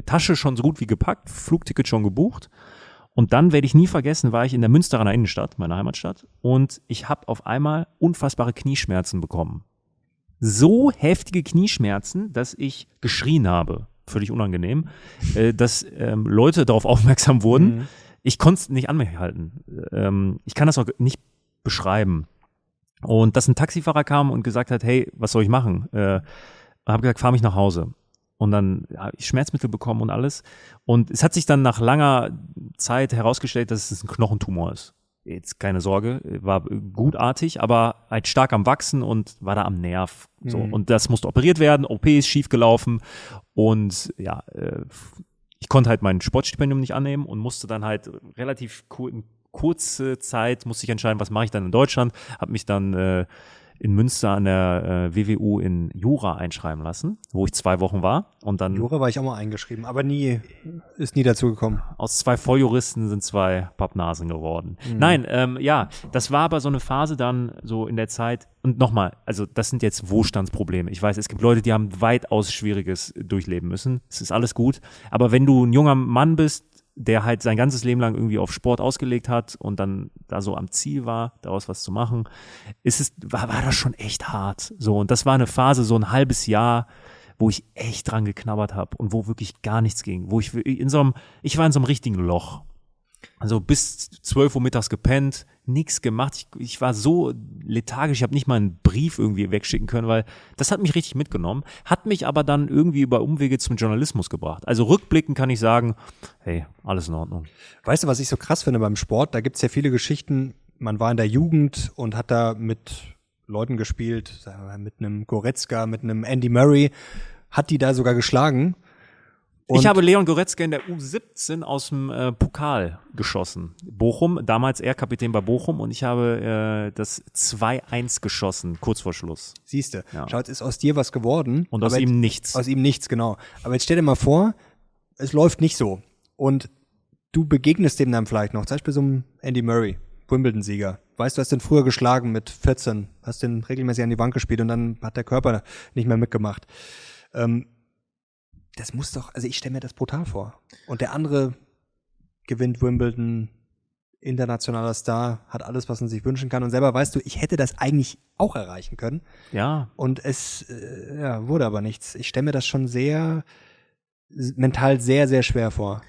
Tasche schon so gut wie gepackt, Flugticket schon gebucht. Und dann werde ich nie vergessen, war ich in der Münsteraner Innenstadt, meiner Heimatstadt, und ich habe auf einmal unfassbare Knieschmerzen bekommen. So heftige Knieschmerzen, dass ich geschrien habe. Völlig unangenehm, äh, dass ähm, Leute darauf aufmerksam wurden. Mhm. Ich konnte es nicht an mich halten. Ähm, ich kann das auch nicht beschreiben. Und dass ein Taxifahrer kam und gesagt hat, hey, was soll ich machen? Äh, habe gesagt, fahr mich nach Hause. Und dann habe ich Schmerzmittel bekommen und alles. Und es hat sich dann nach langer Zeit herausgestellt, dass es ein Knochentumor ist. Jetzt keine Sorge, war gutartig, aber halt stark am Wachsen und war da am Nerv. So. Mhm. Und das musste operiert werden, OP ist schief gelaufen. Und ja, äh, ich konnte halt mein Sportstipendium nicht annehmen und musste dann halt relativ kur in kurze Zeit musste ich entscheiden, was mache ich dann in Deutschland. Habe mich dann äh, in Münster an der äh, WWU in Jura einschreiben lassen, wo ich zwei Wochen war. Und dann Jura war ich auch mal eingeschrieben, aber nie, ist nie dazu gekommen. aus zwei Volljuristen sind zwei Pappnasen geworden. Mhm. Nein, ähm, ja, das war aber so eine Phase dann so in der Zeit. Und nochmal, also das sind jetzt Wohlstandsprobleme. Ich weiß, es gibt Leute, die haben weitaus Schwieriges durchleben müssen. Es ist alles gut. Aber wenn du ein junger Mann bist, der halt sein ganzes Leben lang irgendwie auf Sport ausgelegt hat und dann da so am Ziel war, daraus was zu machen, ist es, war, war das schon echt hart. So, und das war eine Phase, so ein halbes Jahr, wo ich echt dran geknabbert habe und wo wirklich gar nichts ging, wo ich in so einem, ich war in so einem richtigen Loch. Also bis 12 Uhr mittags gepennt, nichts gemacht. Ich, ich war so lethargisch, ich habe nicht mal einen Brief irgendwie wegschicken können, weil das hat mich richtig mitgenommen, hat mich aber dann irgendwie über Umwege zum Journalismus gebracht. Also rückblickend kann ich sagen, hey, alles in Ordnung. Weißt du, was ich so krass finde beim Sport? Da gibt's ja viele Geschichten, man war in der Jugend und hat da mit Leuten gespielt, mit einem Goretzka, mit einem Andy Murray, hat die da sogar geschlagen und ich habe Leon Goretzka in der U17 aus dem äh, Pokal geschossen. Bochum, damals er Kapitän bei Bochum und ich habe äh, das 2-1 geschossen, kurz vor Schluss. Siehste, ja. schau, jetzt ist aus dir was geworden. Und aus ihm nichts. Aus ihm nichts, genau. Aber jetzt stell dir mal vor, es läuft nicht so. Und du begegnest dem dann vielleicht noch, zum Beispiel so einem Andy Murray, Wimbledon-Sieger. Weißt du, hast den früher geschlagen mit 14, hast den regelmäßig an die Wand gespielt und dann hat der Körper nicht mehr mitgemacht. Ähm, das muss doch, also ich stelle mir das brutal vor. Und der andere gewinnt Wimbledon, internationaler Star, hat alles, was man sich wünschen kann. Und selber weißt du, ich hätte das eigentlich auch erreichen können. Ja. Und es äh, ja, wurde aber nichts. Ich stelle mir das schon sehr mental sehr, sehr schwer vor.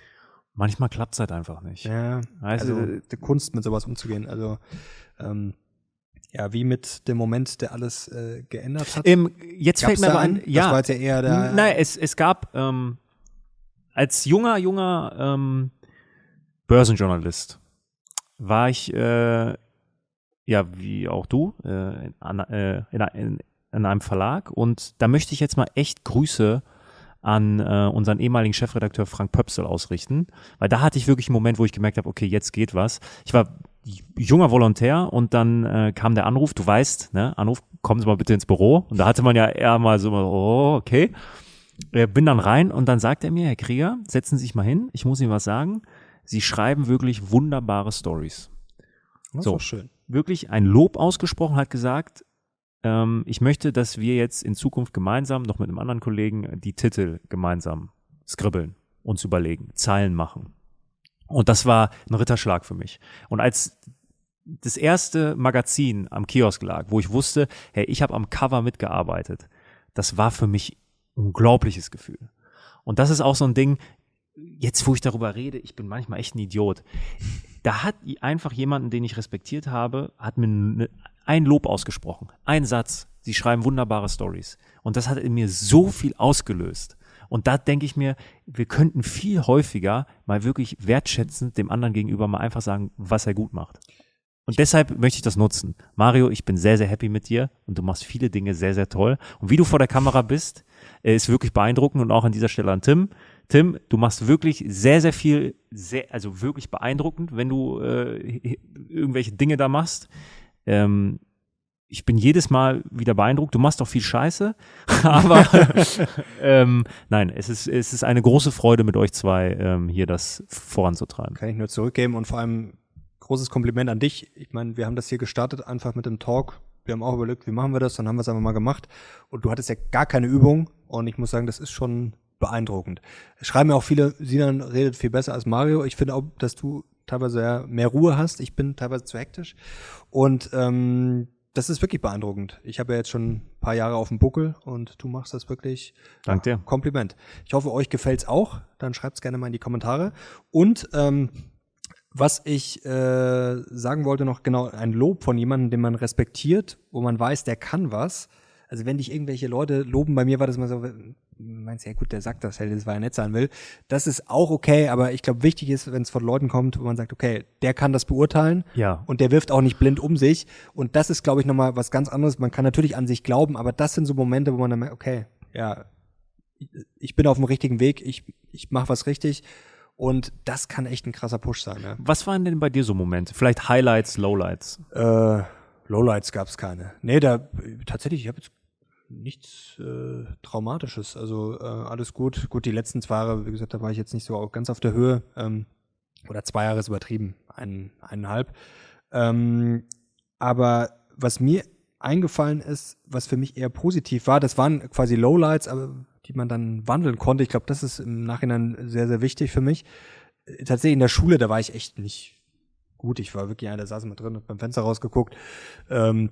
Manchmal klappt es halt einfach nicht. Ja, also, also die Kunst mit sowas umzugehen. Also ähm, ja, wie mit dem Moment, der alles äh, geändert hat. Ähm, jetzt Gab's fällt mir aber ein, ja. Das war jetzt ja eher der. Nein, es, es gab ähm, als junger, junger ähm, Börsenjournalist war ich, äh, ja, wie auch du, äh, in, äh, in, in, in einem Verlag und da möchte ich jetzt mal echt Grüße an äh, unseren ehemaligen Chefredakteur Frank Pöpsel ausrichten, weil da hatte ich wirklich einen Moment, wo ich gemerkt habe, okay, jetzt geht was. Ich war junger Volontär und dann äh, kam der Anruf, du weißt, ne, Anruf, kommen Sie mal bitte ins Büro. Und da hatte man ja eher mal so, oh, okay. Äh, bin dann rein und dann sagt er mir, Herr Krieger, setzen Sie sich mal hin, ich muss Ihnen was sagen. Sie schreiben wirklich wunderbare Stories. So, schön. Wirklich ein Lob ausgesprochen, hat gesagt, ähm, ich möchte, dass wir jetzt in Zukunft gemeinsam, noch mit einem anderen Kollegen, die Titel gemeinsam skribbeln, uns überlegen, Zeilen machen. Und das war ein Ritterschlag für mich. Und als das erste Magazin am Kiosk lag, wo ich wusste, hey, ich habe am Cover mitgearbeitet, das war für mich ein unglaubliches Gefühl. Und das ist auch so ein Ding, jetzt wo ich darüber rede, ich bin manchmal echt ein Idiot. Da hat einfach jemanden, den ich respektiert habe, hat mir ne, ein Lob ausgesprochen. Ein Satz. Sie schreiben wunderbare Stories. Und das hat in mir so viel ausgelöst. Und da denke ich mir, wir könnten viel häufiger mal wirklich wertschätzend dem anderen gegenüber mal einfach sagen, was er gut macht. Und deshalb möchte ich das nutzen. Mario, ich bin sehr, sehr happy mit dir und du machst viele Dinge sehr, sehr toll. Und wie du vor der Kamera bist, äh, ist wirklich beeindruckend und auch an dieser Stelle an Tim. Tim, du machst wirklich sehr, sehr viel, sehr, also wirklich beeindruckend, wenn du äh, irgendwelche Dinge da machst. Ähm, ich bin jedes Mal wieder beeindruckt. Du machst doch viel Scheiße, aber ähm, nein, es ist, es ist eine große Freude mit euch zwei ähm, hier das voranzutreiben. Kann ich nur zurückgeben und vor allem großes Kompliment an dich. Ich meine, wir haben das hier gestartet einfach mit dem Talk. Wir haben auch überlegt, wie machen wir das, dann haben wir es einfach mal gemacht. Und du hattest ja gar keine Übung und ich muss sagen, das ist schon beeindruckend. Schreiben ja auch viele, Sinan redet viel besser als Mario. Ich finde auch, dass du teilweise mehr Ruhe hast. Ich bin teilweise zu hektisch. Und ähm, das ist wirklich beeindruckend. Ich habe ja jetzt schon ein paar Jahre auf dem Buckel und du machst das wirklich. Dank dir. Kompliment. Ich hoffe, euch gefällt's auch. Dann schreibt's gerne mal in die Kommentare. Und ähm, was ich äh, sagen wollte noch, genau, ein Lob von jemandem, den man respektiert, wo man weiß, der kann was. Also wenn dich irgendwelche Leute loben, bei mir war das mal so, meinst ja gut, der sagt das halt, weil er nett sein will. Das ist auch okay, aber ich glaube, wichtig ist, wenn es von Leuten kommt, wo man sagt, okay, der kann das beurteilen ja. und der wirft auch nicht blind um sich. Und das ist, glaube ich, nochmal was ganz anderes. Man kann natürlich an sich glauben, aber das sind so Momente, wo man dann merkt, okay, ja, ich bin auf dem richtigen Weg, ich, ich mache was richtig. Und das kann echt ein krasser Push sein. Ja. Was waren denn bei dir so Momente? Vielleicht Highlights, Lowlights? Äh, Lowlights gab es keine. Nee, da tatsächlich, ich habe jetzt nichts äh, Traumatisches. Also äh, alles gut. Gut, die letzten zwei Jahre, wie gesagt, da war ich jetzt nicht so ganz auf der Höhe. Ähm, oder zwei Jahre ist übertrieben, ein, eineinhalb. Ähm, aber was mir eingefallen ist, was für mich eher positiv war, das waren quasi Lowlights, aber die man dann wandeln konnte. Ich glaube, das ist im Nachhinein sehr, sehr wichtig für mich. Äh, tatsächlich in der Schule, da war ich echt nicht gut. Ich war wirklich einer, der saß immer drin und beim Fenster rausgeguckt. Ähm,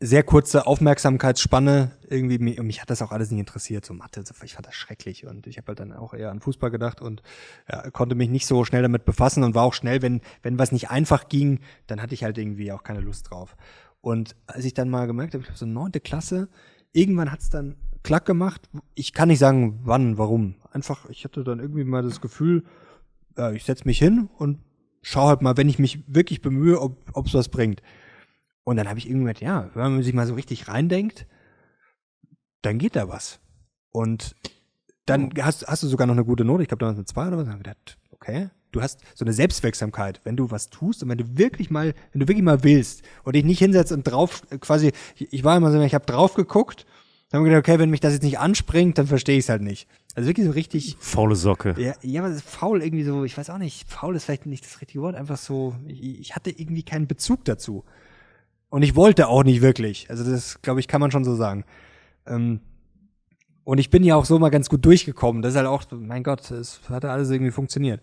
sehr kurze Aufmerksamkeitsspanne. Irgendwie, mich, mich hat das auch alles nicht interessiert, so Mathe. Ich fand das schrecklich und ich habe halt dann auch eher an Fußball gedacht und ja, konnte mich nicht so schnell damit befassen und war auch schnell, wenn, wenn was nicht einfach ging, dann hatte ich halt irgendwie auch keine Lust drauf. Und als ich dann mal gemerkt habe, ich habe so neunte Klasse, irgendwann hat's dann klack gemacht. Ich kann nicht sagen, wann, warum. Einfach, ich hatte dann irgendwie mal das Gefühl, ja, ich setz mich hin und schau halt mal, wenn ich mich wirklich bemühe, ob es was bringt. Und dann habe ich irgendwie gedacht, ja, wenn man sich mal so richtig reindenkt, dann geht da was. Und dann oh. hast, hast du sogar noch eine gute Note. Ich glaube, damals eine 2 oder was. Dann habe ich gedacht, okay, du hast so eine Selbstwirksamkeit, wenn du was tust und wenn du wirklich mal, wenn du wirklich mal willst und dich nicht hinsetzt und drauf quasi, ich war immer so, ich habe drauf geguckt, dann habe ich gedacht, okay, wenn mich das jetzt nicht anspringt, dann verstehe ich es halt nicht. Also wirklich so richtig. Faule Socke. Ja, ja, aber faul irgendwie so, ich weiß auch nicht, faul ist vielleicht nicht das richtige Wort, einfach so, ich, ich hatte irgendwie keinen Bezug dazu. Und ich wollte auch nicht wirklich. Also das, glaube ich, kann man schon so sagen. Ähm, und ich bin ja auch so mal ganz gut durchgekommen. Das ist halt auch, mein Gott, es hat alles irgendwie funktioniert.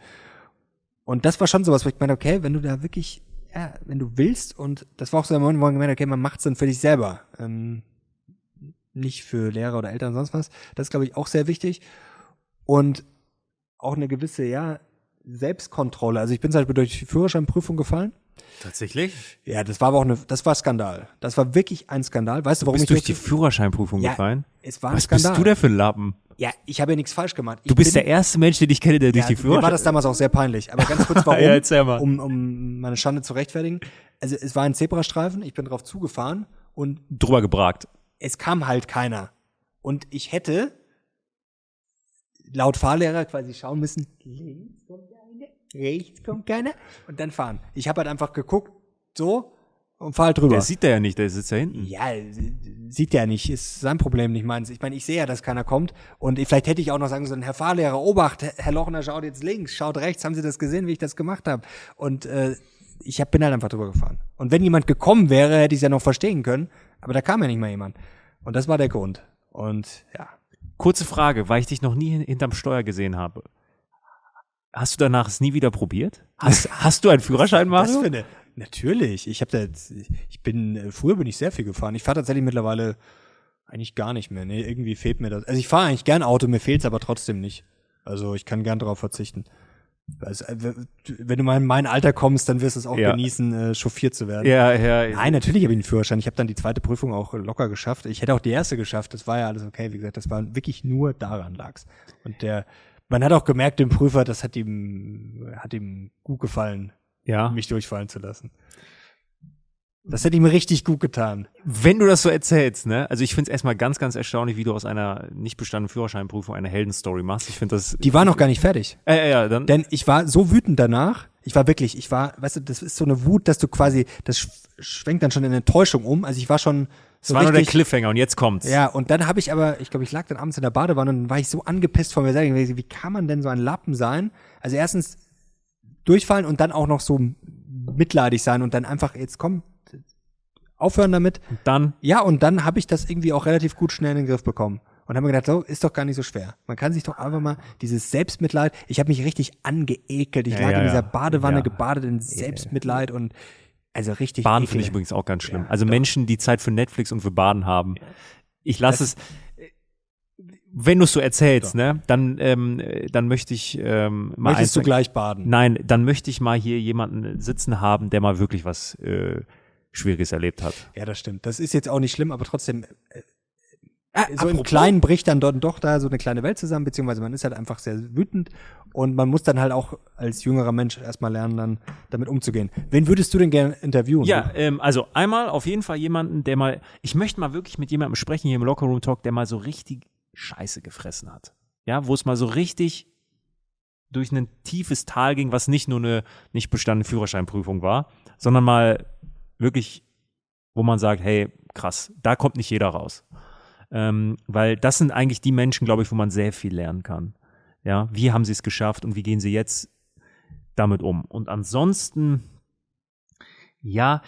Und das war schon sowas, wo ich meine, okay, wenn du da wirklich, ja, wenn du willst, und das war auch so der Moment, wo ich gemeint okay, man macht's dann für dich selber. Ähm, nicht für Lehrer oder Eltern, sonst was. Das ist, glaube ich, auch sehr wichtig. Und auch eine gewisse, ja, Selbstkontrolle. Also ich bin zum Beispiel durch die Führerscheinprüfung gefallen. Tatsächlich? Ja, das war aber auch eine, das war Skandal. Das war wirklich ein Skandal. Weißt du, warum du bist ich durch die Führerscheinprüfung ja, gefallen? Es war ein Was Skandal. bist du denn für ein Lappen? Ja, ich habe ja nichts falsch gemacht. Ich du bist bin, der erste Mensch, den ich kenne, der durch ja, die Führerschein. Mir war das damals auch sehr peinlich. Aber ganz kurz, warum? ja, erzähl mal. Um, um meine Schande zu rechtfertigen. Also es war ein Zebrastreifen. Ich bin drauf zugefahren und drüber gebragt. Es kam halt keiner. Und ich hätte laut Fahrlehrer quasi schauen müssen, links keiner, rechts kommt keiner und dann fahren. Ich habe halt einfach geguckt, so und fahr halt drüber. Der sieht der ja nicht, der sitzt da hinten. Ja, sieht der nicht, ist sein Problem, nicht meins. Ich meine, ich sehe ja, dass keiner kommt und vielleicht hätte ich auch noch sagen sollen, Herr Fahrlehrer, Obacht, Herr Lochner schaut jetzt links, schaut rechts, haben Sie das gesehen, wie ich das gemacht habe? Und äh, ich hab, bin halt einfach drüber gefahren. Und wenn jemand gekommen wäre, hätte ich es ja noch verstehen können, aber da kam ja nicht mal jemand. Und das war der Grund. Und ja. Kurze Frage, weil ich dich noch nie hinterm Steuer gesehen habe. Hast du danach es nie wieder probiert? Hast, hast du einen Führerschein, Mario? Das finde, natürlich. Ich habe da jetzt, ich bin, früher bin ich sehr viel gefahren. Ich fahre tatsächlich mittlerweile eigentlich gar nicht mehr. Nee, irgendwie fehlt mir das. Also ich fahre eigentlich gern Auto, mir fehlt's aber trotzdem nicht. Also ich kann gern darauf verzichten. Also, wenn du mal in mein Alter kommst, dann wirst du es auch ja. genießen, äh, chauffiert zu werden. Ja, ja. Nein, natürlich habe ich einen Führerschein. Ich habe dann die zweite Prüfung auch locker geschafft. Ich hätte auch die erste geschafft. Das war ja alles okay. Wie gesagt, das war wirklich nur daran lag's. Und der, man hat auch gemerkt, dem Prüfer, das hat ihm, hat ihm gut gefallen, ja. mich durchfallen zu lassen. Das hätte ihm richtig gut getan. Wenn du das so erzählst, ne? Also ich finde es erstmal ganz, ganz erstaunlich, wie du aus einer nicht bestandenen Führerscheinprüfung eine Heldenstory machst. Ich finde das. Die war noch gar nicht fertig. Äh, äh, ja, dann. Denn ich war so wütend danach. Ich war wirklich, ich war, weißt du, das ist so eine Wut, dass du quasi, das schwenkt dann schon in Enttäuschung um. Also ich war schon. So das war richtig, nur der Cliffhanger und jetzt kommt's. Ja, und dann habe ich aber, ich glaube, ich lag dann abends in der Badewanne und dann war ich so angepisst von mir selbst. Wie kann man denn so ein Lappen sein? Also erstens durchfallen und dann auch noch so mitleidig sein und dann einfach, jetzt komm, aufhören damit. Und dann? Ja, und dann habe ich das irgendwie auch relativ gut schnell in den Griff bekommen. Und habe mir gedacht, so, ist doch gar nicht so schwer. Man kann sich doch einfach mal dieses Selbstmitleid, ich habe mich richtig angeekelt. Ich ja, lag ja, in dieser Badewanne ja. gebadet in Selbstmitleid und also richtig. Baden finde ich übrigens auch ganz schlimm. also doch. Menschen, die Zeit für Netflix und für Baden haben. Ich lasse es, wenn du es so erzählst, doch. ne, dann, ähm, dann möchte ich ähm, mal. Möchtest du gleich baden? Nein, dann möchte ich mal hier jemanden sitzen haben, der mal wirklich was äh, Schwieriges erlebt hat. Ja, das stimmt. Das ist jetzt auch nicht schlimm, aber trotzdem, äh, so apropos. im Kleinen bricht dann dort doch da so eine kleine Welt zusammen, beziehungsweise man ist halt einfach sehr wütend und man muss dann halt auch als jüngerer Mensch erstmal lernen, dann damit umzugehen. Wen würdest du denn gerne interviewen? Ja, ähm, also einmal auf jeden Fall jemanden, der mal, ich möchte mal wirklich mit jemandem sprechen hier im Lockerroom Talk, der mal so richtig Scheiße gefressen hat. Ja, wo es mal so richtig durch ein tiefes Tal ging, was nicht nur eine nicht bestandene Führerscheinprüfung war, sondern mal wirklich, wo man sagt, hey, krass, da kommt nicht jeder raus. Ähm, weil das sind eigentlich die Menschen, glaube ich, wo man sehr viel lernen kann. Ja, wie haben sie es geschafft und wie gehen sie jetzt damit um? Und ansonsten, ja,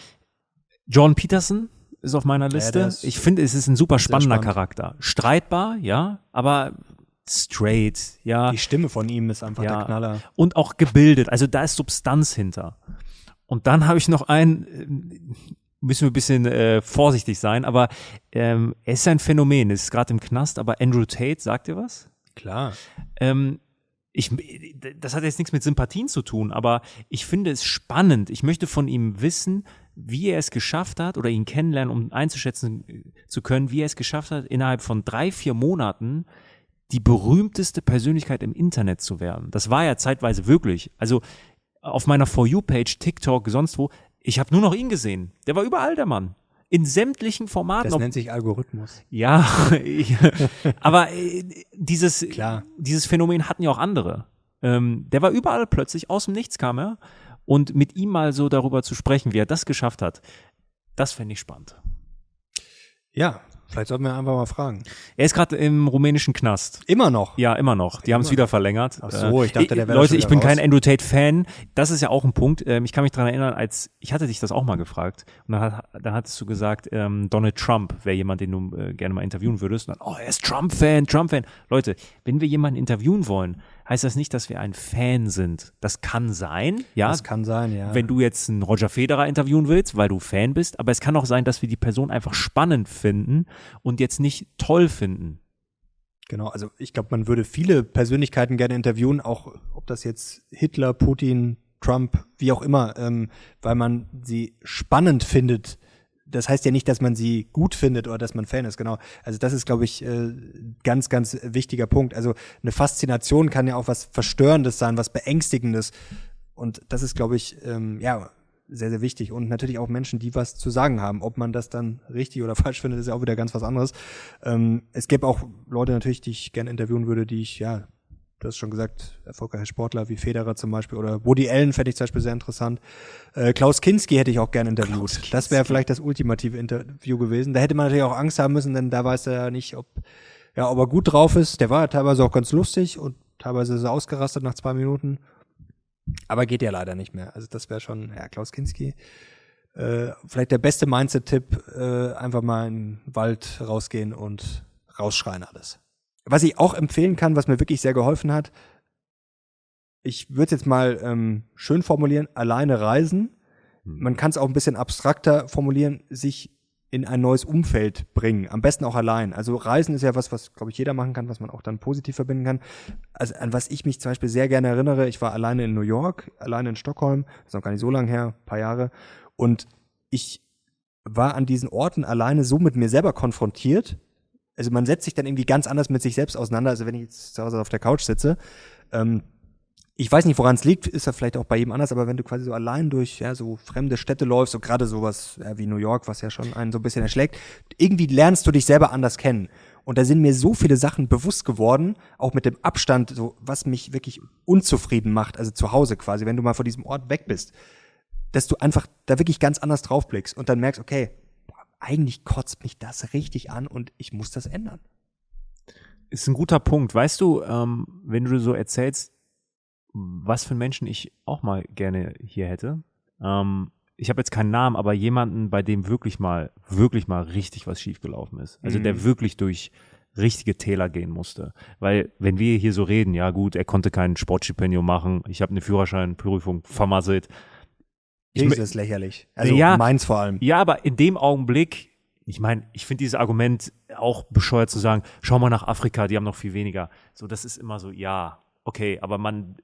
John Peterson ist auf meiner Liste. Ja, ich finde, es ist ein super spannender spannend. Charakter. Streitbar, ja, aber straight, ja. Die Stimme von ihm ist einfach ja. der Knaller. Und auch gebildet, also da ist Substanz hinter. Und dann habe ich noch einen, müssen wir ein bisschen äh, vorsichtig sein, aber ähm, er ist ein Phänomen, ist gerade im Knast, aber Andrew Tate, sagt ihr was? Klar. Ähm, ich, das hat jetzt nichts mit Sympathien zu tun, aber ich finde es spannend. Ich möchte von ihm wissen, wie er es geschafft hat oder ihn kennenlernen, um einzuschätzen äh, zu können, wie er es geschafft hat, innerhalb von drei, vier Monaten die berühmteste Persönlichkeit im Internet zu werden. Das war ja zeitweise wirklich. Also auf meiner For You-Page, TikTok, sonst wo, ich habe nur noch ihn gesehen. Der war überall der Mann. In sämtlichen Formaten. Das nennt sich Algorithmus. Ja, aber äh, dieses, Klar. dieses Phänomen hatten ja auch andere. Ähm, der war überall plötzlich, aus dem Nichts kam er. Und mit ihm mal so darüber zu sprechen, wie er das geschafft hat, das fände ich spannend. Ja, Vielleicht sollten wir einfach mal fragen. Er ist gerade im rumänischen Knast. Immer noch? Ja, immer noch. Die haben es wieder verlängert. Ach so, ich dachte, der wäre Leute, ich bin raus. kein Andrew Tate-Fan. Das ist ja auch ein Punkt. Ähm, ich kann mich daran erinnern, als ich hatte dich das auch mal gefragt. Und dann, hat, dann hattest du gesagt, ähm, Donald Trump wäre jemand, den du äh, gerne mal interviewen würdest. Und dann, oh, er ist Trump-Fan, Trump-Fan. Leute, wenn wir jemanden interviewen wollen, heißt das nicht, dass wir ein Fan sind. Das kann sein, ja. Das kann sein, ja. Wenn du jetzt einen Roger Federer interviewen willst, weil du Fan bist, aber es kann auch sein, dass wir die Person einfach spannend finden und jetzt nicht toll finden. Genau, also ich glaube, man würde viele Persönlichkeiten gerne interviewen, auch ob das jetzt Hitler, Putin, Trump, wie auch immer, ähm, weil man sie spannend findet, das heißt ja nicht, dass man sie gut findet oder dass man Fan ist, genau. Also das ist, glaube ich, äh, ganz, ganz wichtiger Punkt. Also eine Faszination kann ja auch was Verstörendes sein, was Beängstigendes. Und das ist, glaube ich, ähm, ja, sehr, sehr wichtig. Und natürlich auch Menschen, die was zu sagen haben. Ob man das dann richtig oder falsch findet, ist ja auch wieder ganz was anderes. Ähm, es gäbe auch Leute natürlich, die ich gerne interviewen würde, die ich, ja, du hast schon gesagt, erfolgreiche Sportler wie Federer zum Beispiel oder Woody Allen fände ich zum Beispiel sehr interessant. Äh, Klaus Kinski hätte ich auch gerne interviewt. Das wäre vielleicht das ultimative Interview gewesen. Da hätte man natürlich auch Angst haben müssen, denn da weiß er ja nicht, ob, ja, ob er gut drauf ist. Der war ja teilweise auch ganz lustig und teilweise ist er ausgerastet nach zwei Minuten. Aber geht ja leider nicht mehr. Also das wäre schon, ja, Klaus Kinski. Äh, vielleicht der beste Mindset-Tipp, äh, einfach mal in den Wald rausgehen und rausschreien alles. Was ich auch empfehlen kann, was mir wirklich sehr geholfen hat, ich würde es jetzt mal ähm, schön formulieren, alleine reisen. Hm. Man kann es auch ein bisschen abstrakter formulieren, sich in ein neues Umfeld bringen. Am besten auch allein. Also Reisen ist ja was, was, glaube ich, jeder machen kann, was man auch dann positiv verbinden kann. Also an was ich mich zum Beispiel sehr gerne erinnere, ich war alleine in New York, alleine in Stockholm, das ist noch gar nicht so lange her, paar Jahre. Und ich war an diesen Orten alleine so mit mir selber konfrontiert, also man setzt sich dann irgendwie ganz anders mit sich selbst auseinander, also wenn ich jetzt zu Hause auf der Couch sitze. Ähm, ich weiß nicht, woran es liegt, ist ja vielleicht auch bei jedem anders, aber wenn du quasi so allein durch ja, so fremde Städte läufst, so gerade sowas ja, wie New York, was ja schon einen so ein bisschen erschlägt, irgendwie lernst du dich selber anders kennen. Und da sind mir so viele Sachen bewusst geworden, auch mit dem Abstand, so was mich wirklich unzufrieden macht, also zu Hause quasi, wenn du mal von diesem Ort weg bist, dass du einfach da wirklich ganz anders draufblickst und dann merkst, okay, eigentlich kotzt mich das richtig an und ich muss das ändern. Ist ein guter Punkt. Weißt du, ähm, wenn du so erzählst, was für Menschen ich auch mal gerne hier hätte. Ähm, ich habe jetzt keinen Namen, aber jemanden, bei dem wirklich mal, wirklich mal richtig was schiefgelaufen ist. Also mhm. der wirklich durch richtige Täler gehen musste. Weil, wenn wir hier so reden, ja gut, er konnte kein Sportstipendium machen, ich habe eine Führerscheinprüfung vermasselt, ich ist lächerlich. Also ja, meins vor allem. Ja, aber in dem Augenblick, ich meine, ich finde dieses Argument auch bescheuert zu sagen, schau mal nach Afrika, die haben noch viel weniger. So, das ist immer so, ja, okay, aber man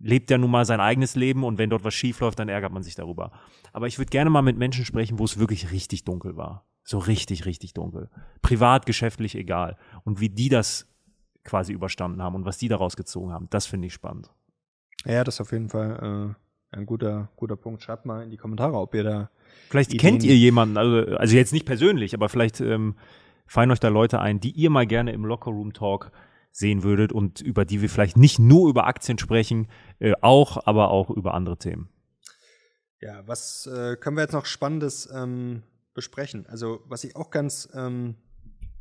lebt ja nun mal sein eigenes Leben und wenn dort was schief läuft, dann ärgert man sich darüber. Aber ich würde gerne mal mit Menschen sprechen, wo es wirklich richtig dunkel war. So richtig, richtig dunkel. Privat, geschäftlich, egal. Und wie die das quasi überstanden haben und was die daraus gezogen haben, das finde ich spannend. Ja, das auf jeden Fall. Äh ein guter, guter Punkt. Schreibt mal in die Kommentare, ob ihr da. Vielleicht Ideen kennt ihr jemanden, also, also jetzt nicht persönlich, aber vielleicht ähm, fallen euch da Leute ein, die ihr mal gerne im Lockerroom Talk sehen würdet und über die wir vielleicht nicht nur über Aktien sprechen, äh, auch, aber auch über andere Themen. Ja, was äh, können wir jetzt noch Spannendes ähm, besprechen? Also, was ich auch ganz ähm,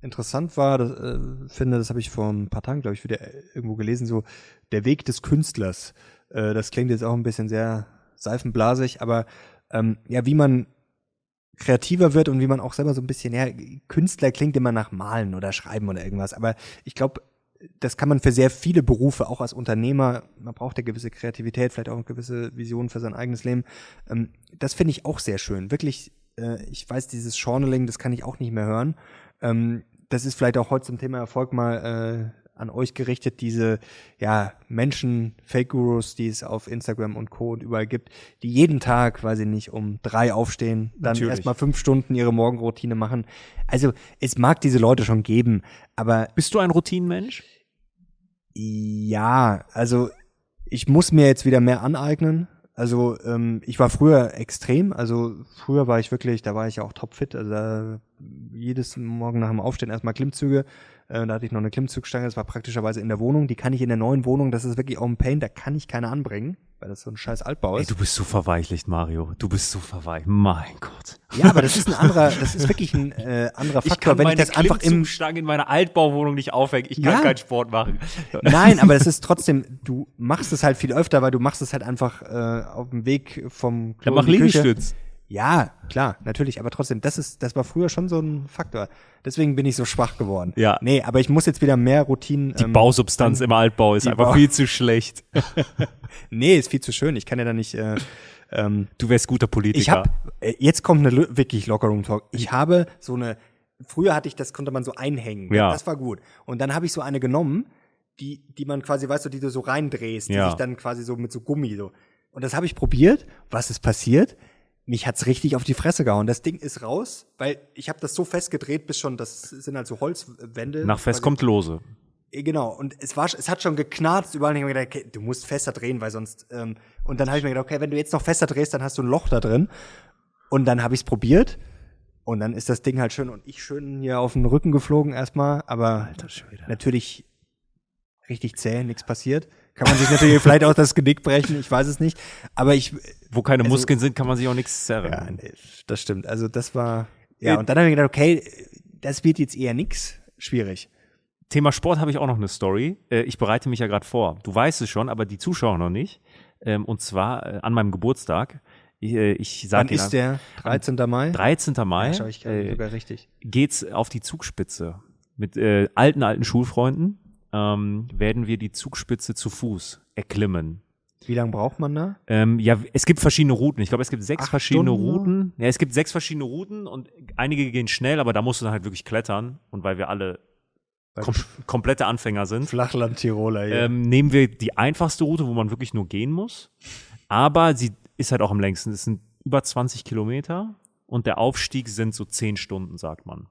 interessant war, das, äh, finde, das habe ich vor ein paar Tagen, glaube ich, wieder irgendwo gelesen, so der Weg des Künstlers. Äh, das klingt jetzt auch ein bisschen sehr seifenblasig, aber ähm, ja, wie man kreativer wird und wie man auch selber so ein bisschen, ja, Künstler klingt immer nach Malen oder Schreiben oder irgendwas, aber ich glaube, das kann man für sehr viele Berufe, auch als Unternehmer, man braucht ja gewisse Kreativität, vielleicht auch eine gewisse Vision für sein eigenes Leben. Ähm, das finde ich auch sehr schön. Wirklich äh, ich weiß, dieses Journaling, das kann ich auch nicht mehr hören. Ähm, das ist vielleicht auch heute zum Thema Erfolg mal äh, an euch gerichtet, diese ja, Menschen, Fake-Gurus, die es auf Instagram und Co. und überall gibt, die jeden Tag, weiß ich nicht, um drei aufstehen, dann erstmal fünf Stunden ihre Morgenroutine machen. Also es mag diese Leute schon geben, aber. Bist du ein Routinenmensch? Ja, also ich muss mir jetzt wieder mehr aneignen. Also ähm, ich war früher extrem, also früher war ich wirklich, da war ich ja auch topfit, also da, jedes Morgen nach dem Aufstehen erstmal Klimmzüge, äh, da hatte ich noch eine Klimmzugstange, das war praktischerweise in der Wohnung. Die kann ich in der neuen Wohnung, das ist wirklich auch ein Pain, da kann ich keine anbringen, weil das so ein scheiß Altbau ist. Ey, du bist so verweichlicht, Mario. Du bist so verweichlicht. Mein Gott. Ja, aber das ist ein anderer, das ist wirklich ein äh, anderer Faktor. Ich wenn ich das einfach im in meiner Altbauwohnung nicht aufhängen, ich kann ja. keinen Sport machen. Nein, aber es ist trotzdem, du machst es halt viel öfter, weil du machst es halt einfach äh, auf dem Weg vom Klo Dann mach Liegestütz. Ja, klar, natürlich, aber trotzdem, das ist, das war früher schon so ein Faktor. Deswegen bin ich so schwach geworden. Ja. Nee, aber ich muss jetzt wieder mehr Routinen. Die ähm, Bausubstanz im Altbau ist einfach ba viel zu schlecht. nee, ist viel zu schön. Ich kann ja da nicht. Äh, ähm, du wärst guter Politiker. Ich hab, äh, jetzt kommt eine wirklich Lockerroom Talk. Ich habe so eine. Früher hatte ich, das konnte man so einhängen. Ja. Das war gut. Und dann habe ich so eine genommen, die, die man quasi, weißt du, die du so reindrehst, die ja. sich dann quasi so mit so Gummi so. Und das habe ich probiert. Was ist passiert? Mich hat's richtig auf die Fresse gehauen. Das Ding ist raus, weil ich habe das so festgedreht, bis schon, das sind halt so Holzwände. Nach fest kommt lose. Äh, genau, und es war, es hat schon geknarzt überall. Ich hab mir gedacht, okay, du musst fester drehen, weil sonst. Ähm, und dann habe ich mir gedacht, okay, wenn du jetzt noch fester drehst, dann hast du ein Loch da drin. Und dann habe ich's probiert. Und dann ist das Ding halt schön und ich schön hier auf den Rücken geflogen erstmal, aber Alter, natürlich richtig zäh, nichts passiert. Kann man sich natürlich vielleicht auch das Genick brechen, ich weiß es nicht. Aber ich. Wo keine also, Muskeln sind, kann man sich auch nichts zerren. Ja, nee, das stimmt. Also das war. Ja, und dann habe ich gedacht, okay, das wird jetzt eher nix. Schwierig. Thema Sport habe ich auch noch eine Story. Äh, ich bereite mich ja gerade vor. Du weißt es schon, aber die Zuschauer noch nicht. Ähm, und zwar äh, an meinem Geburtstag. Ich, äh, ich sag Wann ist der? 13. Mai? 13. Mai. Ja, schau ich äh, sogar richtig. Geht's auf die Zugspitze mit äh, alten, alten Schulfreunden ähm, werden wir die Zugspitze zu Fuß erklimmen. Wie lange braucht man da? Ähm, ja, es gibt verschiedene Routen. Ich glaube, es gibt sechs Acht verschiedene Stunden? Routen. Ja, es gibt sechs verschiedene Routen und einige gehen schnell, aber da musst du dann halt wirklich klettern. Und weil wir alle kom komplette Anfänger sind, Flachland-Tiroler, ja. ähm, nehmen wir die einfachste Route, wo man wirklich nur gehen muss. Aber sie ist halt auch am längsten. Es sind über 20 Kilometer und der Aufstieg sind so zehn Stunden, sagt man.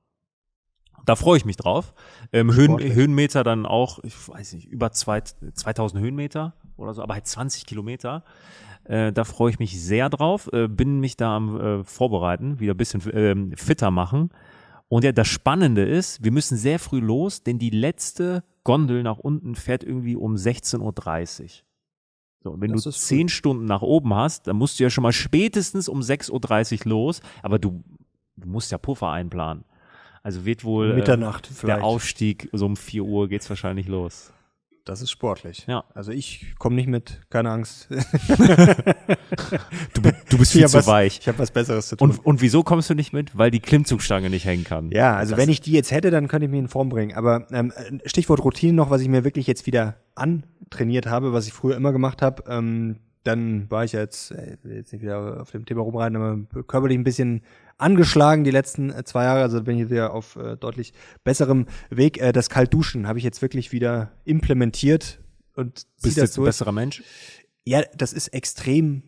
Da freue ich mich drauf. Ähm, Höhen, Höhenmeter dann auch, ich weiß nicht, über zwei, 2000 Höhenmeter oder so, aber halt 20 Kilometer. Äh, da freue ich mich sehr drauf. Äh, bin mich da am äh, Vorbereiten, wieder ein bisschen äh, fitter machen. Und ja, das Spannende ist, wir müssen sehr früh los, denn die letzte Gondel nach unten fährt irgendwie um 16.30 Uhr. So, wenn das du zehn Stunden nach oben hast, dann musst du ja schon mal spätestens um 6.30 Uhr los, aber du, du musst ja Puffer einplanen. Also wird wohl Mitternacht äh, der Aufstieg, so um 4 Uhr geht's wahrscheinlich los. Das ist sportlich. Ja. Also ich komme nicht mit, keine Angst. du, du bist viel zu was, weich. Ich habe was Besseres zu tun. Und, und wieso kommst du nicht mit? Weil die Klimmzugstange nicht hängen kann. Ja, also das wenn ich die jetzt hätte, dann könnte ich mich in Form bringen. Aber ähm, Stichwort Routine noch, was ich mir wirklich jetzt wieder antrainiert habe, was ich früher immer gemacht habe. Ähm, dann war ich jetzt, äh, jetzt nicht wieder auf dem Thema rumreiten, aber körperlich ein bisschen angeschlagen die letzten äh, zwei Jahre. Also bin ich wieder auf äh, deutlich besserem Weg. Äh, das Kaltduschen habe ich jetzt wirklich wieder implementiert und Bist du jetzt ein besserer Mensch? Ja, das ist extrem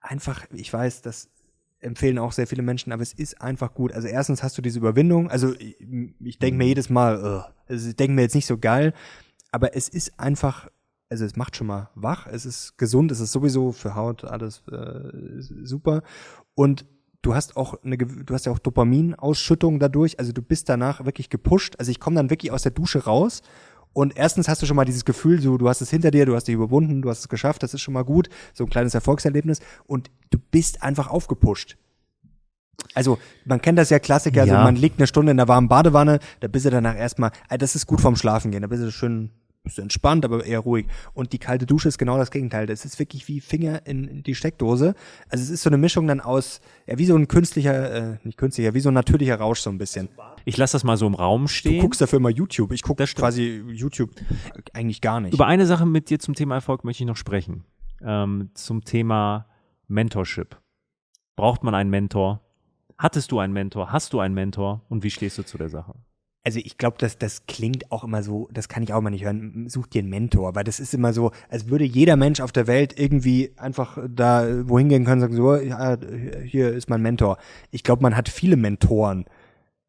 einfach. Ich weiß, das empfehlen auch sehr viele Menschen, aber es ist einfach gut. Also erstens hast du diese Überwindung. Also ich, ich denke mir mhm. jedes Mal, uh, also ich denke mir jetzt nicht so geil, aber es ist einfach also es macht schon mal wach, es ist gesund, es ist sowieso für Haut alles äh, super und du hast auch eine du hast ja auch Dopaminausschüttung dadurch, also du bist danach wirklich gepusht. Also ich komme dann wirklich aus der Dusche raus und erstens hast du schon mal dieses Gefühl, so du hast es hinter dir, du hast dich überwunden, du hast es geschafft, das ist schon mal gut, so ein kleines Erfolgserlebnis und du bist einfach aufgepusht. Also, man kennt das ja Klassiker, also ja. also man liegt eine Stunde in der warmen Badewanne, da bist du danach erstmal, also das ist gut vorm Schlafen gehen, da bist du schön bist entspannt, aber eher ruhig. Und die kalte Dusche ist genau das Gegenteil. Das ist wirklich wie Finger in die Steckdose. Also es ist so eine Mischung dann aus, ja, wie so ein künstlicher, äh, nicht künstlicher, wie so ein natürlicher Rausch so ein bisschen. Ich lasse das mal so im Raum stehen. Du guckst dafür immer YouTube. Ich gucke quasi YouTube eigentlich gar nicht. Über eine Sache mit dir zum Thema Erfolg möchte ich noch sprechen. Ähm, zum Thema Mentorship. Braucht man einen Mentor? Hattest du einen Mentor? Hast du einen Mentor? Und wie stehst du zu der Sache? Also ich glaube, dass das klingt auch immer so, das kann ich auch mal nicht hören, such dir einen Mentor, weil das ist immer so, als würde jeder Mensch auf der Welt irgendwie einfach da wohin gehen können und sagen, so, ja, hier ist mein Mentor. Ich glaube, man hat viele Mentoren.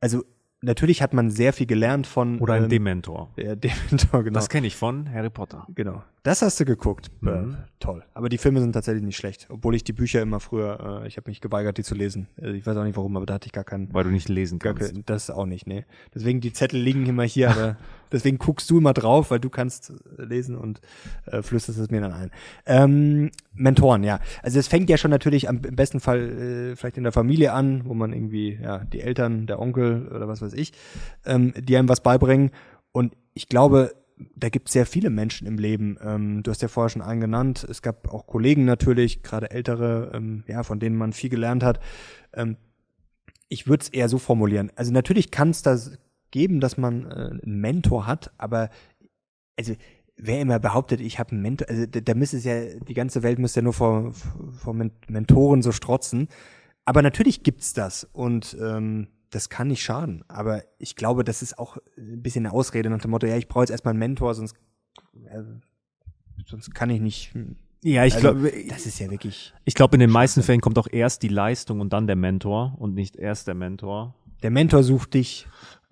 Also natürlich hat man sehr viel gelernt von. Oder ein ähm, Dementor. Der Dementor, genau. Das kenne ich von Harry Potter. Genau. Das hast du geguckt. Mhm. Toll. Aber die Filme sind tatsächlich nicht schlecht. Obwohl ich die Bücher immer früher, äh, ich habe mich geweigert, die zu lesen. Äh, ich weiß auch nicht warum, aber da hatte ich gar keinen. Weil du nicht lesen kannst. kein, das auch nicht, nee. Deswegen die Zettel liegen immer hier, aber deswegen guckst du immer drauf, weil du kannst äh, lesen und äh, flüsterst es mir dann ein. Ähm, Mentoren, ja. Also es fängt ja schon natürlich am im besten Fall äh, vielleicht in der Familie an, wo man irgendwie, ja, die Eltern, der Onkel oder was weiß ich, ähm, die einem was beibringen. Und ich glaube, da gibt es sehr viele Menschen im Leben. Ähm, du hast ja vorher schon einen genannt. Es gab auch Kollegen natürlich, gerade ältere, ähm, ja, von denen man viel gelernt hat. Ähm, ich würde es eher so formulieren. Also natürlich kann es das geben, dass man äh, einen Mentor hat, aber also wer immer behauptet, ich habe einen Mentor, also da, da müsste es ja, die ganze Welt müsste ja nur vor, vor Men Mentoren so strotzen. Aber natürlich gibt's das und ähm, das kann nicht schaden. Aber ich glaube, das ist auch ein bisschen eine Ausrede nach dem Motto, ja, ich brauche jetzt erstmal einen Mentor, sonst, äh, sonst kann ich nicht. Ja, ich Also, glaube, das ist ja wirklich. ich glaube, in den meisten Fällen kommt auch erst die Leistung und dann der Mentor und nicht erst der Mentor. Der Mentor sucht dich,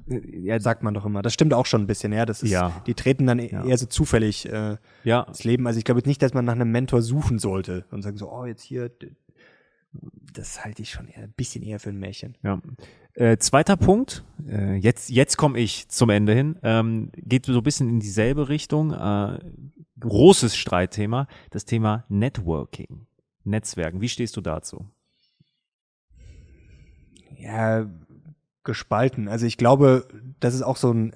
Ja, sagt man doch immer. Das stimmt auch schon ein bisschen, ja. Das ist, Ja. die treten dann Ja. eher so zufällig äh, ja, ins Leben. Also ich glaube jetzt nicht, dass man nach einem Mentor suchen sollte und sagen so, oh, jetzt hier, das halte ich schon eher, ein bisschen eher für ein Märchen. Ja. Äh, zweiter Punkt, äh, jetzt, jetzt komme ich zum Ende hin, ähm, geht so ein bisschen in dieselbe Richtung. Äh, großes Streitthema, das Thema Networking, Netzwerken. Wie stehst du dazu? Ja, gespalten. Also ich glaube, das ist auch so ein äh,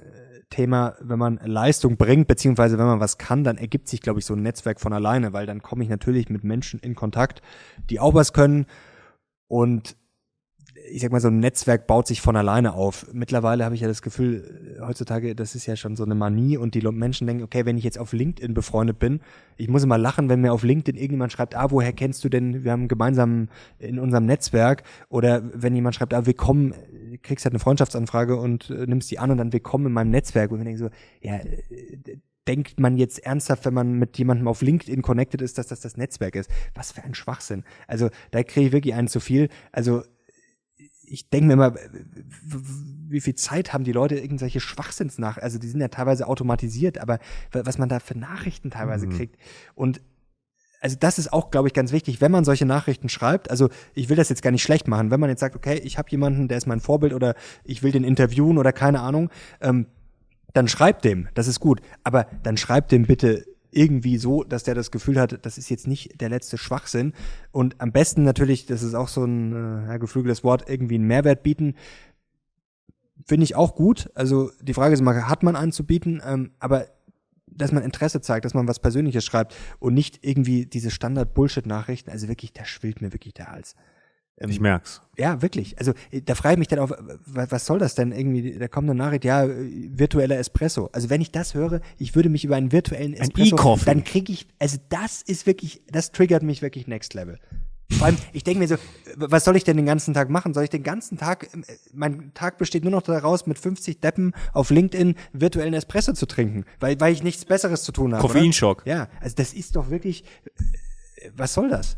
Thema, wenn man Leistung bringt, beziehungsweise wenn man was kann, dann ergibt sich, glaube ich, so ein Netzwerk von alleine, weil dann komme ich natürlich mit Menschen in Kontakt, die auch was können und ich sag mal, so ein Netzwerk baut sich von alleine auf. Mittlerweile habe ich ja das Gefühl, äh, heutzutage, das ist ja schon so eine Manie und die Menschen denken, okay, wenn ich jetzt auf LinkedIn befreundet bin, ich muss immer lachen, wenn mir auf LinkedIn irgendjemand schreibt, ah, woher kennst du denn, wir haben gemeinsam in unserem Netzwerk oder wenn jemand schreibt, ah, willkommen, äh, kriegst halt eine Freundschaftsanfrage und äh, nimmst die an und dann willkommen in meinem Netzwerk und ich denke so, ja, äh, denkt man jetzt ernsthaft, wenn man mit jemandem auf LinkedIn connected ist, dass das das Netzwerk ist? Was für ein Schwachsinn. Also da kriege ich wirklich einen zu viel. Also ich denke mir immer, wie viel Zeit haben die Leute irgendwelche Schwachsinnsnach, also die sind ja teilweise automatisiert, aber wa- was man da für Nachrichten teilweise Mhm. kriegt und also das ist auch, glaube ich, ganz wichtig, wenn man solche Nachrichten schreibt. Also ich will das jetzt gar nicht schlecht machen. Wenn man jetzt sagt, okay, ich habe jemanden, der ist mein Vorbild oder ich will den interviewen oder keine Ahnung, ähm, dann schreibt dem, das ist gut. Aber dann schreibt dem bitte irgendwie so, dass der das Gefühl hat, das ist jetzt nicht der letzte Schwachsinn. Und am besten natürlich, das ist auch so ein äh, geflügeltes Wort, irgendwie einen Mehrwert bieten. Finde ich auch gut. Also die Frage ist immer, hat man einen zu bieten? Ähm, aber dass man Interesse zeigt, dass man was Persönliches schreibt und nicht irgendwie diese Standard-Bullshit-Nachrichten. Also wirklich, da schwillt mir wirklich der Hals. Ähm, Ich merk's. ja, wirklich. Also äh, da frage ich mich dann auf, was, was soll das denn irgendwie? Da kommt eine Nachricht, ja, äh, virtueller Espresso. Also wenn ich das höre, ich würde mich über einen virtuellen Espresso, E-Coffee. dann kriege ich, also das ist wirklich, das triggert mich wirklich next level. Vor allem, ich denke mir so, was soll ich denn den ganzen Tag machen? Soll ich den ganzen Tag, äh, mein Tag besteht nur noch daraus, mit 50 Deppen auf LinkedIn virtuellen Espresso zu trinken, weil, weil ich nichts Besseres zu tun habe. Koffeinschock. Ja, also das ist doch wirklich, äh, was soll das?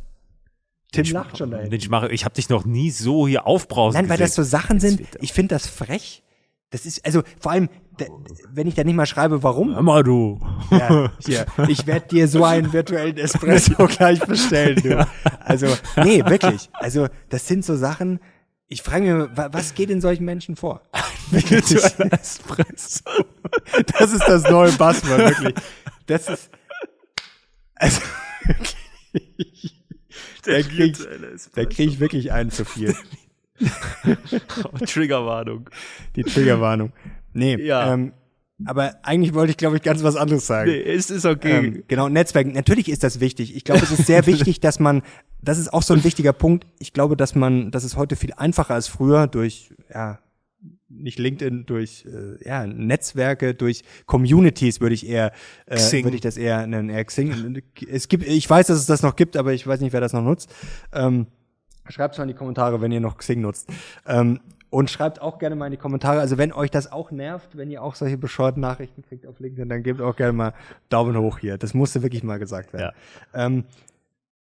Tim lacht schon dahin. Ich mache, ich habe dich noch nie so hier aufbrausen Nein, weil das so gesehen. Sachen sind, ich finde das frech. Das ist, also vor allem, da, wenn ich da nicht mal schreibe, warum. Hör mal, du. Ja, hier, ich werde dir so einen virtuellen Espresso gleich bestellen, du. Also, nee, wirklich. Also, das sind so Sachen, ich frage mich, wa- was geht in solchen Menschen vor? Virtueller Espresso. Das ist das neue Buzzword, wirklich. Das ist, also. Da krieg, ich- krieg ich wirklich einen zu viel. Triggerwarnung. Die Triggerwarnung. Nee, Ja. ähm, aber eigentlich wollte ich, glaube ich, ganz was anderes sagen. es ist okay. Ähm, genau, Netzwerken. Natürlich ist das wichtig. Ich glaube, es ist sehr wichtig, dass man, das ist auch so ein wichtiger Punkt. Ich glaube, dass man, dass es heute viel einfacher als früher durch, ja, nicht LinkedIn, durch äh, ja, Netzwerke, durch Communities würde ich eher, äh, würde ich das eher nennen, eher Xing. Es gibt, ich weiß, dass es das noch gibt, aber ich weiß nicht, wer das noch nutzt. Ähm, Schreibt mal in die Kommentare, wenn ihr noch Xing nutzt. Ähm, und schreibt auch gerne mal in die Kommentare, also wenn euch das auch nervt, wenn ihr auch solche bescheuerten Nachrichten kriegt auf LinkedIn, dann gebt auch gerne mal Daumen hoch hier. Das musste wirklich mal gesagt werden. Ja. Ähm,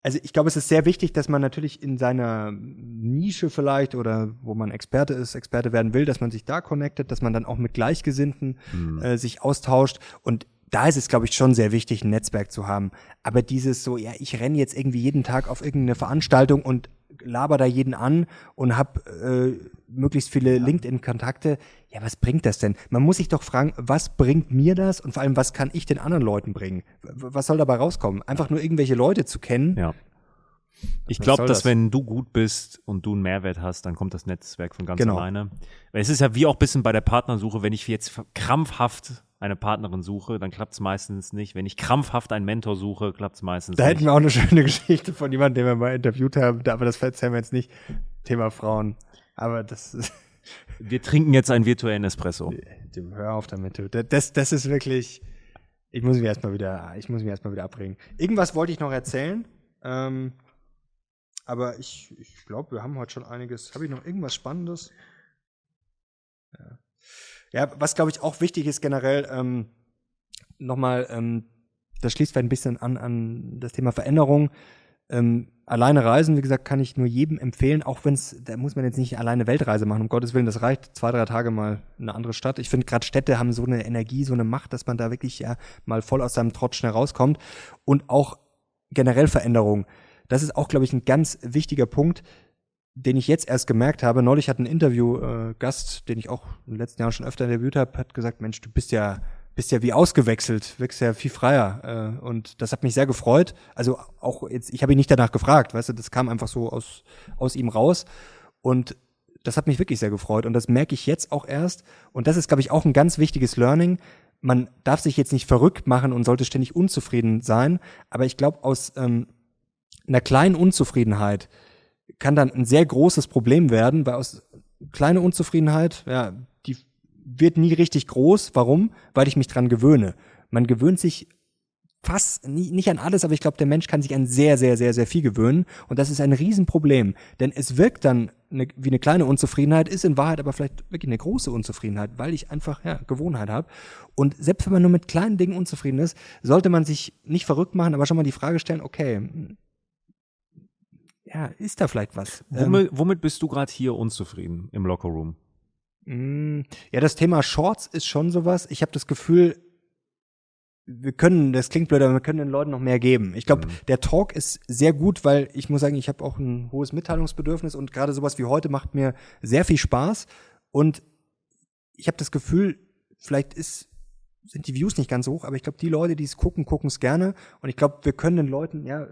also ich glaube, es ist sehr wichtig, dass man natürlich in seiner Nische vielleicht oder wo man Experte ist, Experte werden will, dass man sich da connectet, dass man dann auch mit Gleichgesinnten mhm. äh, sich austauscht. Und da ist es, glaube ich, schon sehr wichtig, ein Netzwerk zu haben. Aber dieses so, ja, ich renne jetzt irgendwie jeden Tag auf irgendeine Veranstaltung und laber da jeden an und hab äh, möglichst viele ja. LinkedIn-Kontakte. Ja, was bringt das denn? Man muss sich doch fragen, was bringt mir das und vor allem, was kann ich den anderen Leuten bringen? Was soll dabei rauskommen? Einfach nur irgendwelche Leute zu kennen. Ja. Ich glaube, dass das? wenn du gut bist und du einen Mehrwert hast, dann kommt das Netzwerk von ganz genau. alleine. Es ist ja wie auch bisschen bei der Partnersuche, wenn ich jetzt krampfhaft eine Partnerin suche, dann klappt es meistens nicht. Wenn ich krampfhaft einen Mentor suche, klappt es meistens da nicht. Da hätten wir auch eine schöne Geschichte von jemandem, den wir mal interviewt haben, aber das erzählen wir jetzt nicht. Thema Frauen. Aber das ist Wir trinken jetzt einen virtuellen Espresso. Hör auf damit. Das, das ist wirklich. Ich muss mich erstmal wieder, ich muss mich erstmal wieder abbringen. Irgendwas wollte ich noch erzählen. Ähm, aber ich, ich glaube, wir haben heute schon einiges. Habe ich noch irgendwas Spannendes? Ja. Ja, was glaube ich auch wichtig ist generell, ähm, nochmal, ähm, das schließt vielleicht ein bisschen an, an das Thema Veränderung. Ähm, alleine reisen, wie gesagt, kann ich nur jedem empfehlen, auch wenn es, da muss man jetzt nicht alleine Weltreise machen, um Gottes Willen, das reicht zwei, drei Tage mal in eine andere Stadt. Ich finde gerade Städte haben so eine Energie, so eine Macht, dass man da wirklich ja mal voll aus seinem Trotz schnell rauskommt. Und auch generell Veränderung. Das ist auch, glaube ich, ein ganz wichtiger Punkt den ich jetzt erst gemerkt habe. Neulich hat ein Interview-Gast, äh, den ich auch in den letzten Jahren schon öfter interviewt habe, hat gesagt, Mensch, du bist ja bist ja wie ausgewechselt, wirkst ja viel freier. Äh, und das hat mich sehr gefreut. Also auch jetzt, ich habe ihn nicht danach gefragt, weißt du, das kam einfach so aus, aus ihm raus. Und das hat mich wirklich sehr gefreut. Und das merke ich jetzt auch erst. Und das ist, glaube ich, auch ein ganz wichtiges Learning. Man darf sich jetzt nicht verrückt machen und sollte ständig unzufrieden sein. Aber ich glaube, aus ähm, einer kleinen Unzufriedenheit kann dann ein sehr großes Problem werden, weil aus kleine Unzufriedenheit, ja, die wird nie richtig groß. Warum? Weil ich mich dran gewöhne. Man gewöhnt sich fast nie, nicht an alles, aber ich glaube, der Mensch kann sich an sehr, sehr, sehr, sehr viel gewöhnen. Und das ist ein Riesenproblem. Denn es wirkt dann eine, wie eine kleine Unzufriedenheit, ist in Wahrheit aber vielleicht wirklich eine große Unzufriedenheit, weil ich einfach ja, Gewohnheit habe. Und selbst wenn man nur mit kleinen Dingen unzufrieden ist, sollte man sich nicht verrückt machen, aber schon mal die Frage stellen, okay, ja, ist da vielleicht was? Womit, ähm, womit bist du gerade hier unzufrieden im Lockerroom? Mm, ja, das Thema Shorts ist schon sowas. Ich habe das Gefühl, wir können, das klingt blöd, aber wir können den Leuten noch mehr geben. Ich glaube, mhm. der Talk ist sehr gut, weil ich muss sagen, ich habe auch ein hohes Mitteilungsbedürfnis und gerade sowas wie heute macht mir sehr viel Spaß. Und ich habe das Gefühl, vielleicht ist, sind die Views nicht ganz hoch, aber ich glaube, die Leute, die es gucken, gucken es gerne. Und ich glaube, wir können den Leuten ja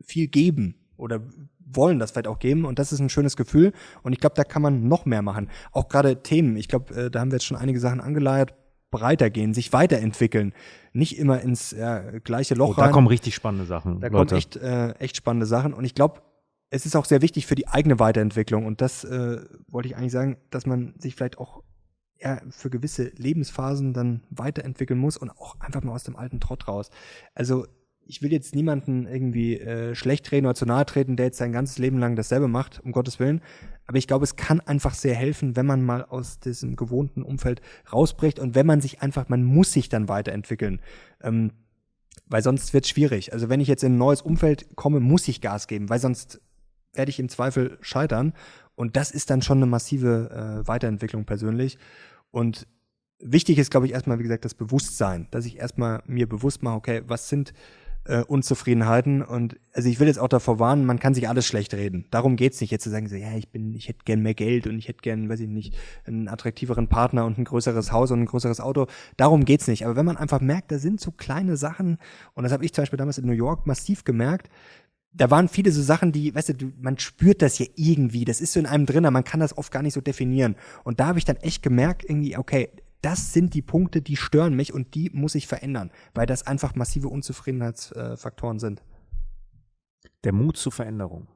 viel geben oder wollen das vielleicht auch geben und das ist ein schönes Gefühl und ich glaube, da kann man noch mehr machen. Auch gerade Themen, ich glaube, äh, da haben wir jetzt schon einige Sachen angeleiert, breiter gehen, sich weiterentwickeln, nicht immer ins ja, gleiche Loch oh, da rein. Da kommen richtig spannende Sachen. Da Leute. kommen echt, äh, echt spannende Sachen und ich glaube, es ist auch sehr wichtig für die eigene Weiterentwicklung und das äh, wollte ich eigentlich sagen, dass man sich vielleicht auch ja, für gewisse Lebensphasen dann weiterentwickeln muss und auch einfach mal aus dem alten Trott raus. Also ich will jetzt niemanden irgendwie äh, schlecht reden oder zu nahe treten, der jetzt sein ganzes Leben lang dasselbe macht, um Gottes Willen. Aber ich glaube, es kann einfach sehr helfen, wenn man mal aus diesem gewohnten Umfeld rausbricht und wenn man sich einfach, man muss sich dann weiterentwickeln. Ähm, weil sonst wird es schwierig. Also wenn ich jetzt in ein neues Umfeld komme, muss ich Gas geben, weil sonst werde ich im Zweifel scheitern. Und das ist dann schon eine massive äh, Weiterentwicklung persönlich. Und wichtig ist, glaube ich, erstmal, wie gesagt, das Bewusstsein, dass ich erstmal mir bewusst mache, okay, was sind äh, Unzufriedenheiten. Und also ich will jetzt auch davor warnen, man kann sich alles schlecht reden. Darum geht's nicht, jetzt zu sagen, so, ja, ich bin, ich hätte gern mehr Geld und ich hätte gern, weiß ich nicht, einen attraktiveren Partner und ein größeres Haus und ein größeres Auto. Darum geht's nicht. Aber wenn man einfach merkt, da sind so kleine Sachen, und das habe ich zum Beispiel damals in New York massiv gemerkt, da waren viele so Sachen, die, weißt du, man spürt das ja irgendwie, das ist so in einem drin, man kann das oft gar nicht so definieren. Und da habe ich dann echt gemerkt, irgendwie, okay, das sind die Punkte, die stören mich und die muss ich verändern, weil das einfach massive Unzufriedenheitsfaktoren sind. Der Mut zur Veränderung.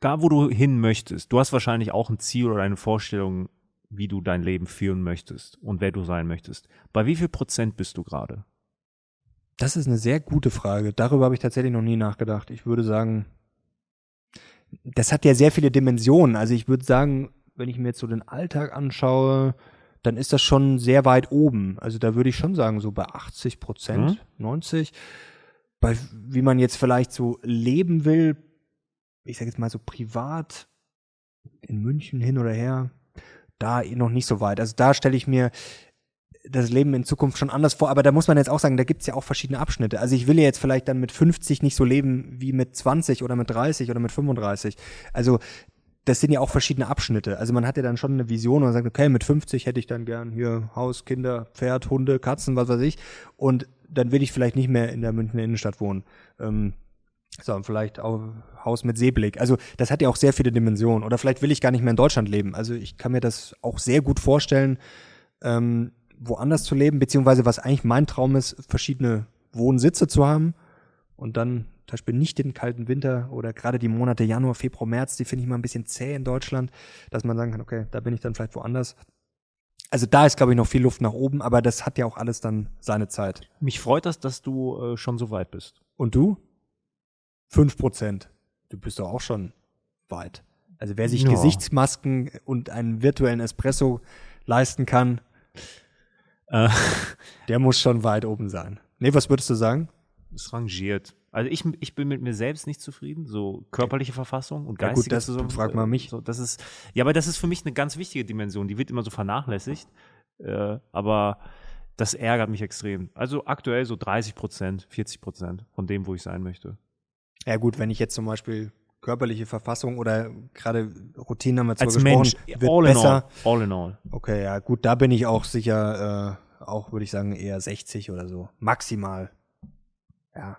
Da, wo du hin möchtest, du hast wahrscheinlich auch ein Ziel oder eine Vorstellung, wie du dein Leben führen möchtest und wer du sein möchtest. Bei wie viel Prozent bist du gerade? Das ist eine sehr gute Frage. Darüber habe ich tatsächlich noch nie nachgedacht. Ich würde sagen, das hat ja sehr viele Dimensionen. Also ich würde sagen, wenn ich mir jetzt so den Alltag anschaue, dann ist das schon sehr weit oben. Also da würde ich schon sagen, so bei 80 Prozent, mhm. 90. Bei wie man jetzt vielleicht so leben will, ich sage jetzt mal so privat, in München hin oder her, da noch nicht so weit. Also da stelle ich mir das Leben in Zukunft schon anders vor, aber da muss man jetzt auch sagen, da gibt's ja auch verschiedene Abschnitte. Also ich will ja jetzt vielleicht dann mit 50 nicht so leben wie mit 20 oder mit 30 oder mit 35. Also das sind ja auch verschiedene Abschnitte. Also man hat ja dann schon eine Vision und sagt, okay, mit 50 hätte ich dann gern hier Haus, Kinder, Pferd, Hunde, Katzen, was weiß ich. Und dann will ich vielleicht nicht mehr in der Münchner Innenstadt wohnen. Ähm, so, vielleicht auch Haus mit Seeblick. Also das hat ja auch sehr viele Dimensionen. Oder vielleicht will ich gar nicht mehr in Deutschland leben. Also ich kann mir das auch sehr gut vorstellen, ähm, woanders zu leben, beziehungsweise was eigentlich mein Traum ist, verschiedene Wohnsitze zu haben und dann zum Beispiel nicht den kalten Winter oder gerade die Monate Januar, Februar, März, die finde ich mal ein bisschen zäh in Deutschland, dass man sagen kann, okay, da bin ich dann vielleicht woanders. Also da ist, glaube ich, noch viel Luft nach oben, aber das hat ja auch alles dann seine Zeit. Mich freut das, dass du äh, schon so weit bist. Und du? Fünf Prozent. Du bist doch auch schon weit. Also wer sich ja. Gesichtsmasken und einen virtuellen Espresso leisten kann, äh. der muss schon weit oben sein. Nee, was würdest du sagen? Es rangiert. Also ich, ich bin mit mir selbst nicht zufrieden, so körperliche Verfassung und geistige ja gut, das frag mal mich. So, das ist, ja, aber das ist für mich eine ganz wichtige Dimension, die wird immer so vernachlässigt, äh, aber das ärgert mich extrem. Also aktuell so 30 Prozent, 40 Prozent von dem, wo ich sein möchte. Ja gut, wenn ich jetzt zum Beispiel körperliche Verfassung oder gerade Routine haben wir zwar Als gesprochen, Mensch, wird all besser. In all, all in all. Okay, ja gut, da bin ich auch sicher, äh, auch würde ich sagen eher 60 oder so, maximal. Ja,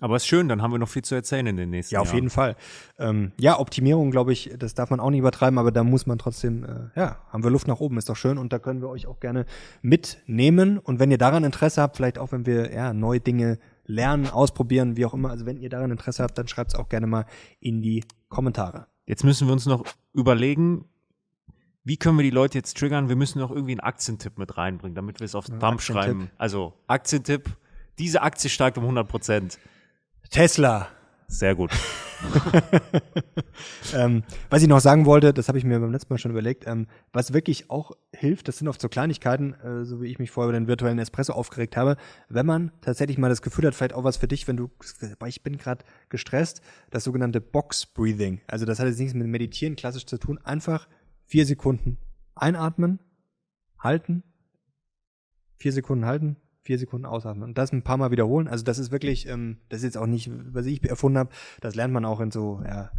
aber ist schön, dann haben wir noch viel zu erzählen in den nächsten Jahren. Ja, auf Jahren. jeden Fall. Ähm, ja, Optimierung, glaube ich, das darf man auch nicht übertreiben, aber da muss man trotzdem, äh, ja, haben wir Luft nach oben, ist doch schön und da können wir euch auch gerne mitnehmen. Und wenn ihr daran Interesse habt, vielleicht auch wenn wir ja, neue Dinge lernen, ausprobieren, wie auch immer, also wenn ihr daran Interesse habt, dann schreibt es auch gerne mal in die Kommentare. Jetzt müssen wir uns noch überlegen, wie können wir die Leute jetzt triggern? Wir müssen noch irgendwie einen Aktientipp mit reinbringen, damit wir es aufs Bump schreiben. Also Aktientipp, diese Aktie steigt um 100 Prozent. Tesla. Sehr gut. ähm, was ich noch sagen wollte, das habe ich mir beim letzten Mal schon überlegt, ähm, was wirklich auch hilft, das sind oft so Kleinigkeiten, äh, so wie ich mich vorher über den virtuellen Espresso aufgeregt habe, wenn man tatsächlich mal das Gefühl hat, vielleicht auch was für dich, wenn du, ich bin gerade gestresst, das sogenannte Box Breathing. Also das hat jetzt nichts mit Meditieren klassisch zu tun, einfach vier Sekunden einatmen, halten, vier Sekunden halten, vier Sekunden ausatmen und das ein paar Mal wiederholen. Also das ist wirklich, ähm, das ist jetzt auch nicht, was ich erfunden habe, das lernt man auch in so ja,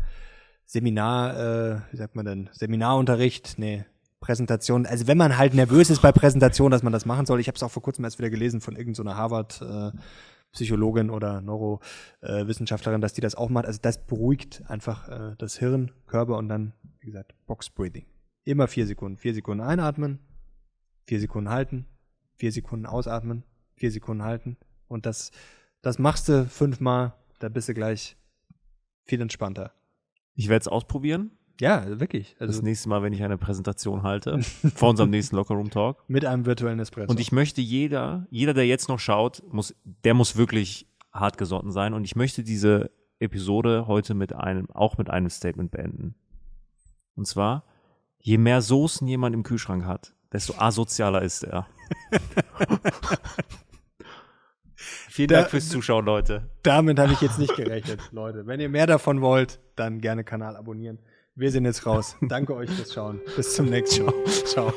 Seminar, äh, wie sagt man denn, Seminarunterricht, nee, Präsentation. Also wenn man halt nervös ist bei Präsentation, dass man das machen soll. Ich habe es auch vor kurzem erst wieder gelesen von irgendeiner so Harvard äh, Psychologin oder Neurowissenschaftlerin, dass die das auch macht. Also das beruhigt einfach äh, das Hirn, Körper und dann, wie gesagt, Box Breathing. Immer vier Sekunden. Vier Sekunden einatmen, vier Sekunden halten, vier Sekunden ausatmen, vier Sekunden halten. Und das, das machst du fünfmal, da bist du gleich viel entspannter. Ich werde es ausprobieren. Ja, wirklich. Also das nächste Mal, wenn ich eine Präsentation halte, vor unserem nächsten Lockerroom Talk. Mit einem virtuellen Espresso. Und ich möchte jeder, jeder, der jetzt noch schaut, muss, der muss wirklich hart gesotten sein. Und ich möchte diese Episode heute mit einem, auch mit einem Statement beenden. Und zwar, je mehr Soßen jemand im Kühlschrank hat, desto asozialer ist er. Vielen Dank da, fürs Zuschauen, Leute. Damit habe ich jetzt nicht gerechnet, Leute. Wenn ihr mehr davon wollt, dann gerne Kanal abonnieren. Wir sind jetzt raus. Danke euch fürs Schauen. Bis zum nächsten Mal. Ciao.